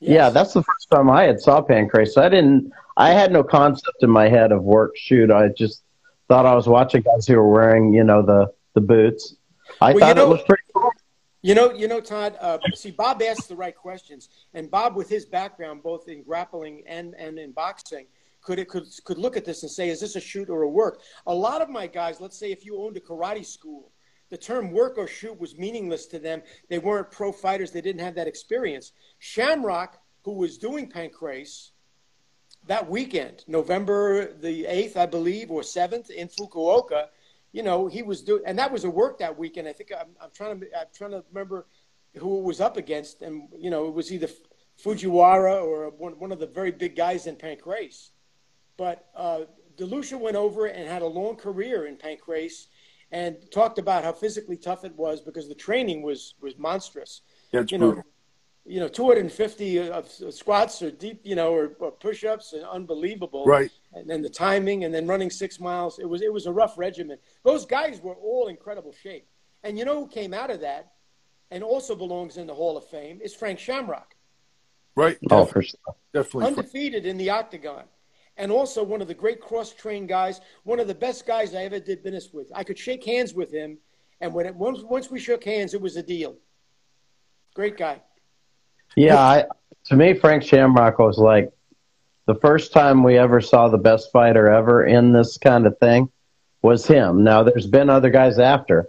Yes. Yeah, that's the first time I had saw Pancrase. I didn't. I had no concept in my head of work shoot. I just thought I was watching guys who were wearing, you know, the the boots. I Well, you thought know- it was pretty cool. You know, you know, Todd. Uh, see, Bob asked the right questions, and Bob, with his background both in grappling and and in boxing, could it could could look at this and say, is this a shoot or a work? A lot of my guys, let's say, if you owned a karate school, the term work or shoot was meaningless to them. They weren't pro fighters. They didn't have that experience. Shamrock, who was doing Pancrase that weekend, November the eighth, I believe, or seventh in Fukuoka you know, he was doing, and that was a work that weekend. I think I'm, I'm trying to, I'm trying to remember who it was up against, and you know, it was either Fujiwara or one, one of the very big guys in Pancrase. But uh, Delucia went over and had a long career in Pancrase, and talked about how physically tough it was because the training was was monstrous. Yeah, it's you know, brutal. you know, 250 of of squats or deep, you know, or, or push-ups, and unbelievable Right. and then the timing, and then running six miles. It was it was a rough regimen. Those guys were all incredible shape. And you know who came out of that, and also belongs in the Hall of Fame is Frank Shamrock. Right. Oh, for sure. Definitely. Undefeated in the octagon. And also one of the great cross trained guys, one of the best guys I ever did business with. I could shake hands with him. And when it, once, once we shook hands, it was a deal. Great guy. Yeah, I, to me, Frank Shamrock was like the first time we ever saw the best fighter ever in this kind of thing was him. Now, there's been other guys after,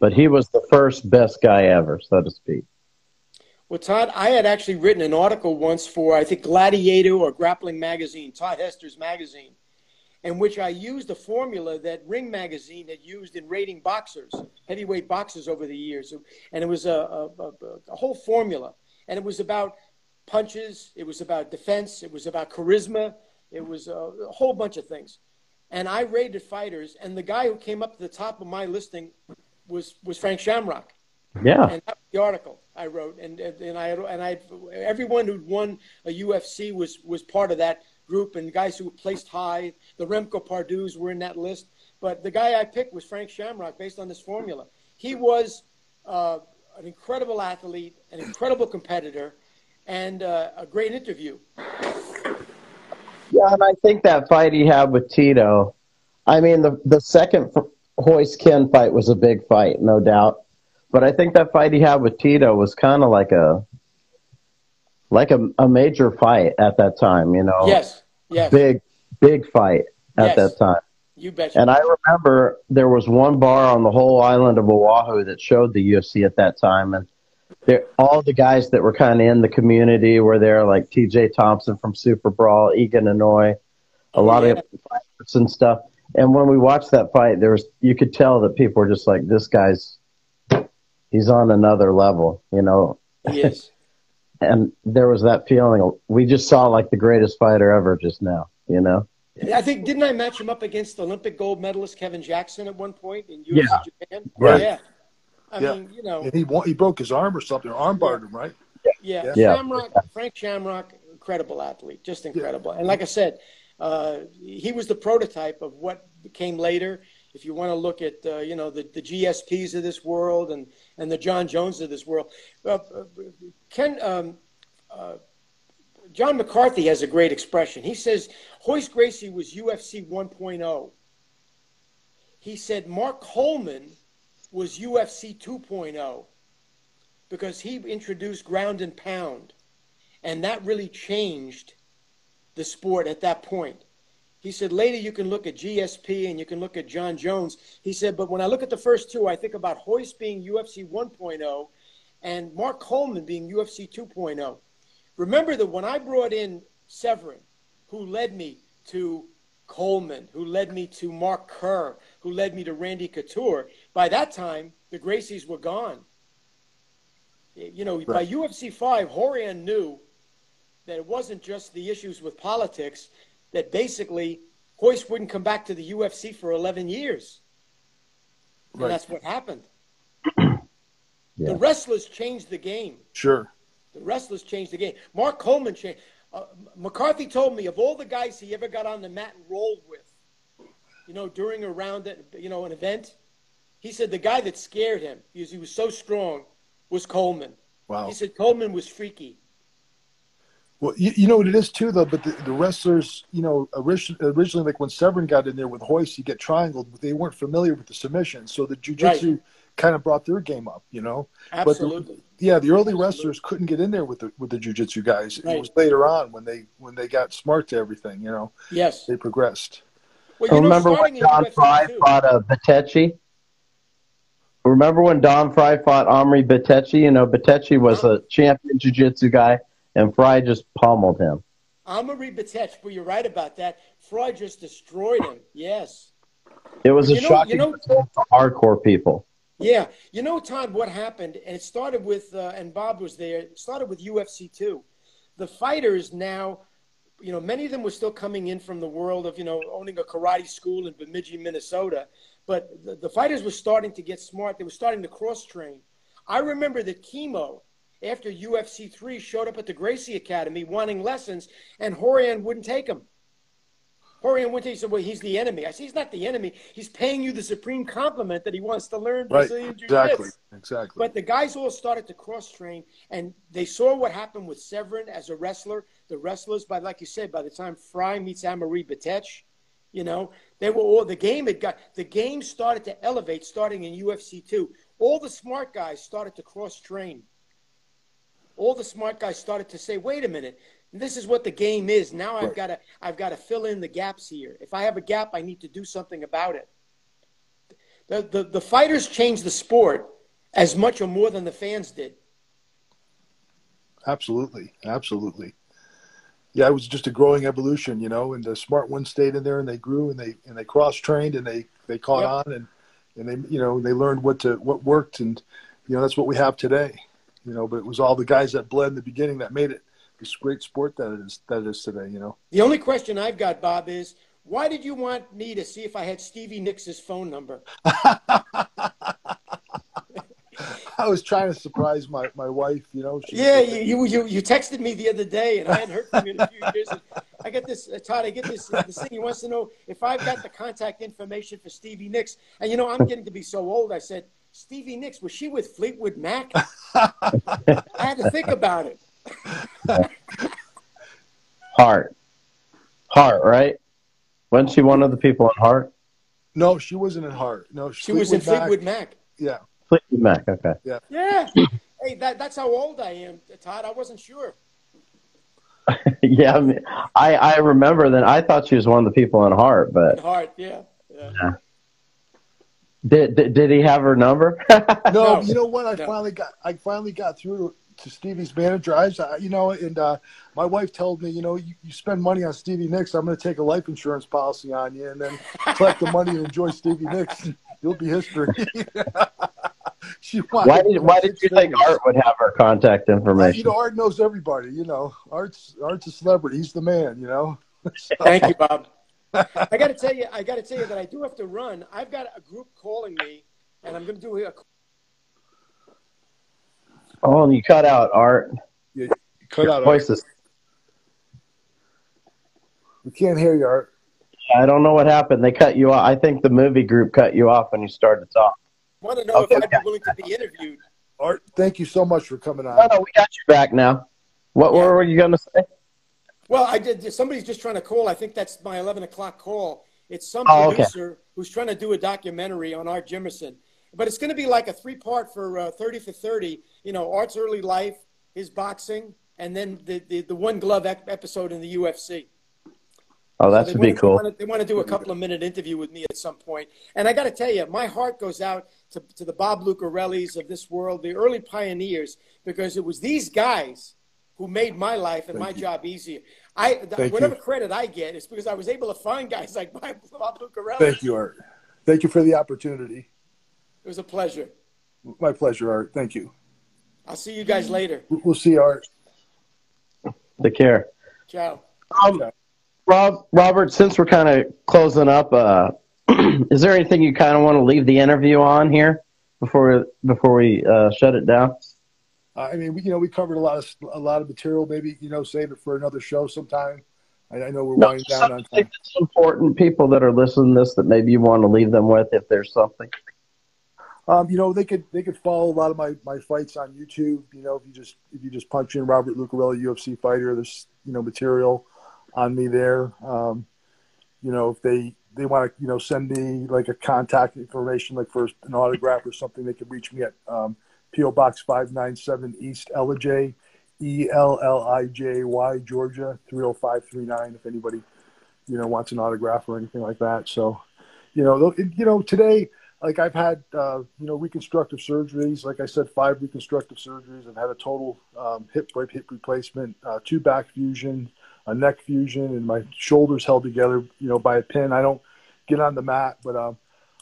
but he was the first best guy ever, so to speak. Well, Todd, I had actually written an article once for, I think, Gladiator or Grappling Magazine, Todd Hester's magazine, in which I used a formula that Ring Magazine had used in rating boxers, heavyweight boxers over the years. And it was a, a, a, a whole formula. And it was about punches, it was about defense, it was about charisma, it was a, whole bunch of things. And I rated fighters, and the guy who came up to the top of my listing was, was Frank Shamrock. Yeah. And that was the article I wrote, and and I and I everyone who'd won a UFC was was part of that group, and guys who placed high. The Remco Pardoels were in that list, but the guy I picked was Frank Shamrock, based on this formula. He was uh, an incredible athlete, an incredible competitor, and uh, a great interview. Yeah, and I think that fight he had with Tito, I mean, the the second Royce Ken fight was a big fight, no doubt. But I think that fight he had with Tito was kind of like a like a, a major fight at that time, you know. Yes. Yes. Big big fight at yes. that time. You betcha. And I remember there was one bar on the whole island of Oahu that showed the UFC at that time, and there, all the guys that were kind of in the community were there, like T.J. Thompson from Super Brawl, Egan Inoue, a oh, lot yeah. of fighters and stuff. And when we watched that fight, there was you could tell that people were just like, "This guy's he's on another level," you know. He is. and there was that feeling we just saw like the greatest fighter ever just now, you know. I think didn't I match him up against Olympic gold medalist Kevin Jackson at one point in UFC Yeah. Japan? Right. Yeah. I Yeah. mean, you know, And he he broke his arm or something, or arm barred him, right? yeah, Yeah. Shamrock, Frank Shamrock, incredible athlete, just incredible. And like I said, uh, he was the prototype of what came later. If you want to look at, uh, you know, the, the GSPs of this world and, and the Jon Jones of this world, uh, uh, Ken, um, uh, John McCarthy has a great expression. He says Royce Gracie was UFC 1.0. He said Mark Coleman was UFC 2.0 because he introduced ground and pound, and that really changed the sport at that point. He said later you can look at GSP and you can look at Jon Jones. He said, but when I look at the first two, I think about Royce being UFC 1.0 and Mark Coleman being UFC 2.0. Remember that when I brought in Severn, who led me to Coleman, who led me to Mark Kerr, who led me to Randy Couture, by that time, the Gracies were gone. You know, by UFC 5, Rorion knew that it wasn't just the issues with politics, that basically Royce wouldn't come back to the UFC for 11 years. And that's what happened. Yeah. The wrestlers changed the game. Sure. The wrestlers changed the game. Mark Coleman changed. Uh, McCarthy told me of all the guys he ever got on the mat and rolled with, you know, during a round, at, you know, an event, he said the guy that scared him because he was so strong was Coleman. Wow. He said Coleman was freaky. Well, you, you know what it is too, though. But the, the wrestlers, you know, originally, originally, like when Severn got in there with Royce, you get triangled. But they weren't familiar with the submission, so the jujitsu kind of brought their game up. You know, Absolutely. But the, yeah, the early wrestlers couldn't get in there with the with the jujitsu guys. Right. It was later on when they when they got smart to everything. You know, yes. they progressed. Well, you know, Remember starting when Don Frye too- fought uh, Bitetti? Remember when Don Frye fought Amaury Bitetti? You know, Bitetti was a champion jiu-jitsu guy, and Fry just pummeled him. Amaury Bitetti, but you're right about that. Freud just destroyed him. Yes. It was a You know- shocking you know- for hardcore people. Yeah, you know, Todd, what happened, and it started with, uh, and Bob was there. It started with UFC two. The fighters now, you know, many of them were still coming in from the world of, you know, owning a karate school in Bemidji, Minnesota. But the, the fighters were starting to get smart. They were starting to cross train. I remember that Kimo, after UFC three, showed up at the Gracie Academy wanting lessons, and Rorion wouldn't take him. Rorion Winter said, "Well, he's the enemy." I said, "He's not the enemy. He's paying you the supreme compliment that he wants to learn Right. Brazilian jiu-jitsu." Exactly. Exactly. But the guys all started to cross train, and they saw what happened with Severn as a wrestler. The wrestlers, by like you said, by the time Frye meets Amaury Bitetti, you know, they were all the game had got the game started to elevate starting in UFC two. All the smart guys started to cross train. All the smart guys started to say, "Wait a minute, this is what the game is. Now I've Right. got to I've got to fill in the gaps here. If I have a gap, I need to do something about it." The the, the fighters changed the sport as much or more than the fans did. Absolutely, absolutely. Yeah, it was just a growing evolution, you know. And the smart ones stayed in there, and they grew, and they and they cross trained, and they they caught Yep. on, and and they you know they learned what to what worked, and you know that's what we have today, you know. But it was all the guys that bled in the beginning that made it this great sport that it is that it is today, you know. The only question I've got, Bob, is why did you want me to see if I had Stevie Nicks' phone number? I was trying to surprise my, my wife, you know. She, Yeah, you, you you texted me the other day, and I hadn't heard from you in a few years. I get this, uh, Todd. I get this this thing. He wants to know if I've got the contact information for Stevie Nicks. And you know, I'm getting to be so old. I said, Stevie Nicks was she with Fleetwood Mac? I had to think about it. Heart. Heart, right? Wasn't she one of the people in Heart? No, she wasn't in Heart. No, She was in Mac. Fleetwood Mac. Yeah, Fleetwood Mac, okay. Yeah. Yeah. Hey, that, that's how old I am, Todd. I wasn't sure. yeah, I, mean, I I remember then. I thought she was one of the people in Heart, but Heart, yeah. yeah. Did did, did he have her number? No, No. you know what? I No. finally got I finally got through to Stevie's manager. I, was, uh, you know, and uh, my wife told me, you know, you, you spend money on Stevie Nicks, I'm going to take a life insurance policy on you, and then collect the money and enjoy Stevie Nicks. You'll be history. she why did why did you think Art would have her contact information? You know, Art knows everybody. You know, Art's Art's a celebrity. He's the man. You know. So- Thank you, Bob. I got to tell you, I got to tell you that I do have to run. I've got a group calling me, and I'm going to do a. Oh, and you cut out Art. You cut Your out. Art. We can't hear you, Art. I don't know what happened. They cut you off. I think the movie group cut you off when you started to talk. I Want to know Okay. if I'd be willing to be interviewed? Art, thank you so much for coming on. no, we got you back now. What, what were you going to say? Well, I did. Somebody's just trying to call. I think that's my 11 o'clock call. It's some Oh, okay. producer who's trying to do a documentary on Art Jimerson. But it's going to be like a three part for uh, 30 for 30. You know, Art's early life, his boxing, and then the, the, the one glove ep- episode in the UFC. Oh, that They should be cool. They want, to, they want to do a couple of minute interview with me at some point. And I got to tell you, my heart goes out to, to the Bob Lucarellis of this world, the early pioneers, because it was these guys who made my life and my job easier. I th- Thank whatever you. credit I get is because I was able to find guys like Bob Bob Lucarelli. Thank you, Art. Thank you for the opportunity. It was a pleasure. My pleasure, Art. Thank you. I'll see you guys later. We'll see, you, Art. Take care. Ciao. Um, Rob, Robert, since we're kind of closing up, uh, is there anything you kind of want to leave the interview on here before before we uh, shut it down? I mean, we, you know, we covered a lot of a lot of material. Maybe you know, save it for another show sometime. I, I know we're No, winding down on time. that's important people that are listening to this that maybe you want to leave them with if there's something. Um, you know, they could they could follow a lot of my, my fights on YouTube. You know, if you just if you just punch in Robert Lucarelli, UFC fighter, there's you know material on me there. Um, you know, if they they want to you know send me like a contact information, like for an autograph or something, they could reach me at um, PO Box five nine seven East Ellijay, E L L I J Y, Georgia three zero five three nine. If anybody you know wants an autograph or anything like that, so you know, you know today like I've had, uh, you know, reconstructive surgeries. Like I said, five reconstructive surgeries. I've had a total um, hip hip replacement, uh, two back fusion, a neck fusion, and my shoulders held together, you know, by a pin. I don't get on the mat, but um,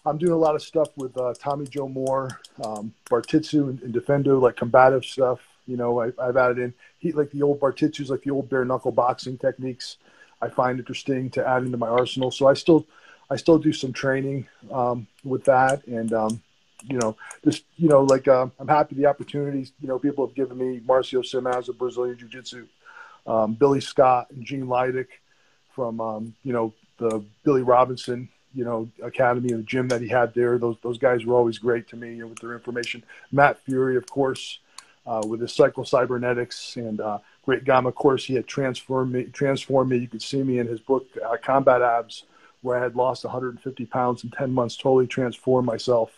I'm doing a lot of stuff with uh, Tommy Joe Moore, um, Bartitsu, and, and Defendo, like combative stuff. You know, I, I've added in he like the old Bartitsus, like the old bare knuckle boxing techniques. I find interesting to add into my arsenal. So I still I still do some training um, with that, and um, you know, just you know, like uh, I'm happy the opportunities. You know, people have given me Marcio Simas of Brazilian Jiu Jitsu, um, Billy Scott and Gene Leidick from um, you know the Billy Robinson, you know, academy and the gym that he had there. Those those guys were always great to me you know, with their information. Matt Furey, of course, uh, with his psycho cybernetics and uh, great Gama course, he had transformed me. Transformed me. You could see me in his book, uh, Combat Abs, where I had lost 150 pounds in 10 months, totally transformed myself.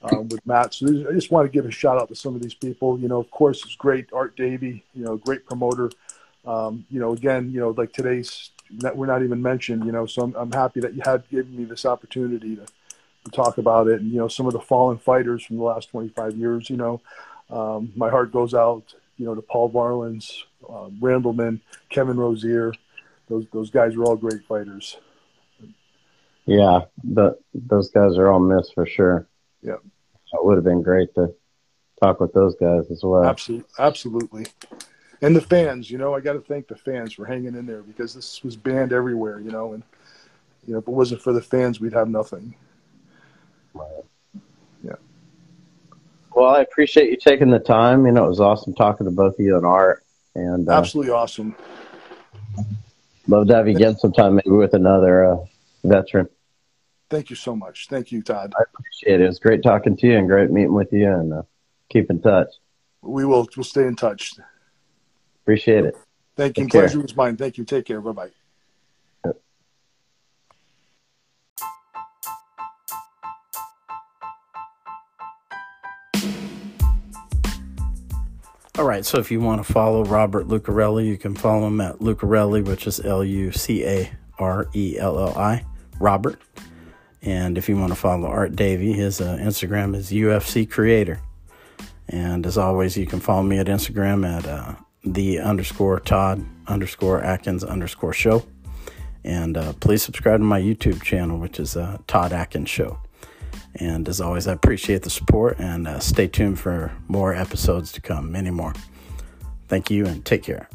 Um, with Matt. So I just want to give a shout out to some of these people. You know, of course, it's great Art Davie, you know, great promoter. Um, you know, again, you know, like today's that we're not even mentioned, you know, so I'm, I'm happy that you had given me this opportunity to, to talk about it. And, you know, some of the fallen fighters from the last 25 years, you know, um, my heart goes out, you know, to Paul Varelans, uh, Randleman, Kevin Rozier. Those, those guys were all great fighters. Yeah, the, those guys are all missed for sure. Yeah. It would have been great to talk with those guys as well. Absolutely. Absolutely and the fans. You know, I got to thank the fans for hanging in there because this was banned everywhere. You know, and you know, if it wasn't for the fans, we'd have nothing. Right. Yeah. Well, I appreciate you taking the time. You know, it was awesome talking to both of you and Art. And uh, absolutely awesome. Love to have you again sometime, maybe with another uh, veteran. Thank you so much. Thank you, Todd. I appreciate it. It was great talking to you and great meeting with you, and uh, keep in touch. We will. We'll stay in touch. Appreciate it. Thank you. Take Pleasure care. was mine. Thank you. Take care. Bye bye. All right, so if you want to follow Robert Lucarelli, you can follow him at Lucarelli, which is L U C A R E L L I, Robert. And if you want to follow Art Davie, his uh, Instagram is UFC Creator. And as always, you can follow me at Instagram at uh, the underscore Todd underscore Atkins underscore show. And uh, please subscribe to my YouTube channel, which is uh, Todd Atkins Show. And as always, I appreciate the support and uh, stay tuned for more episodes to come, many more. Thank you and take care.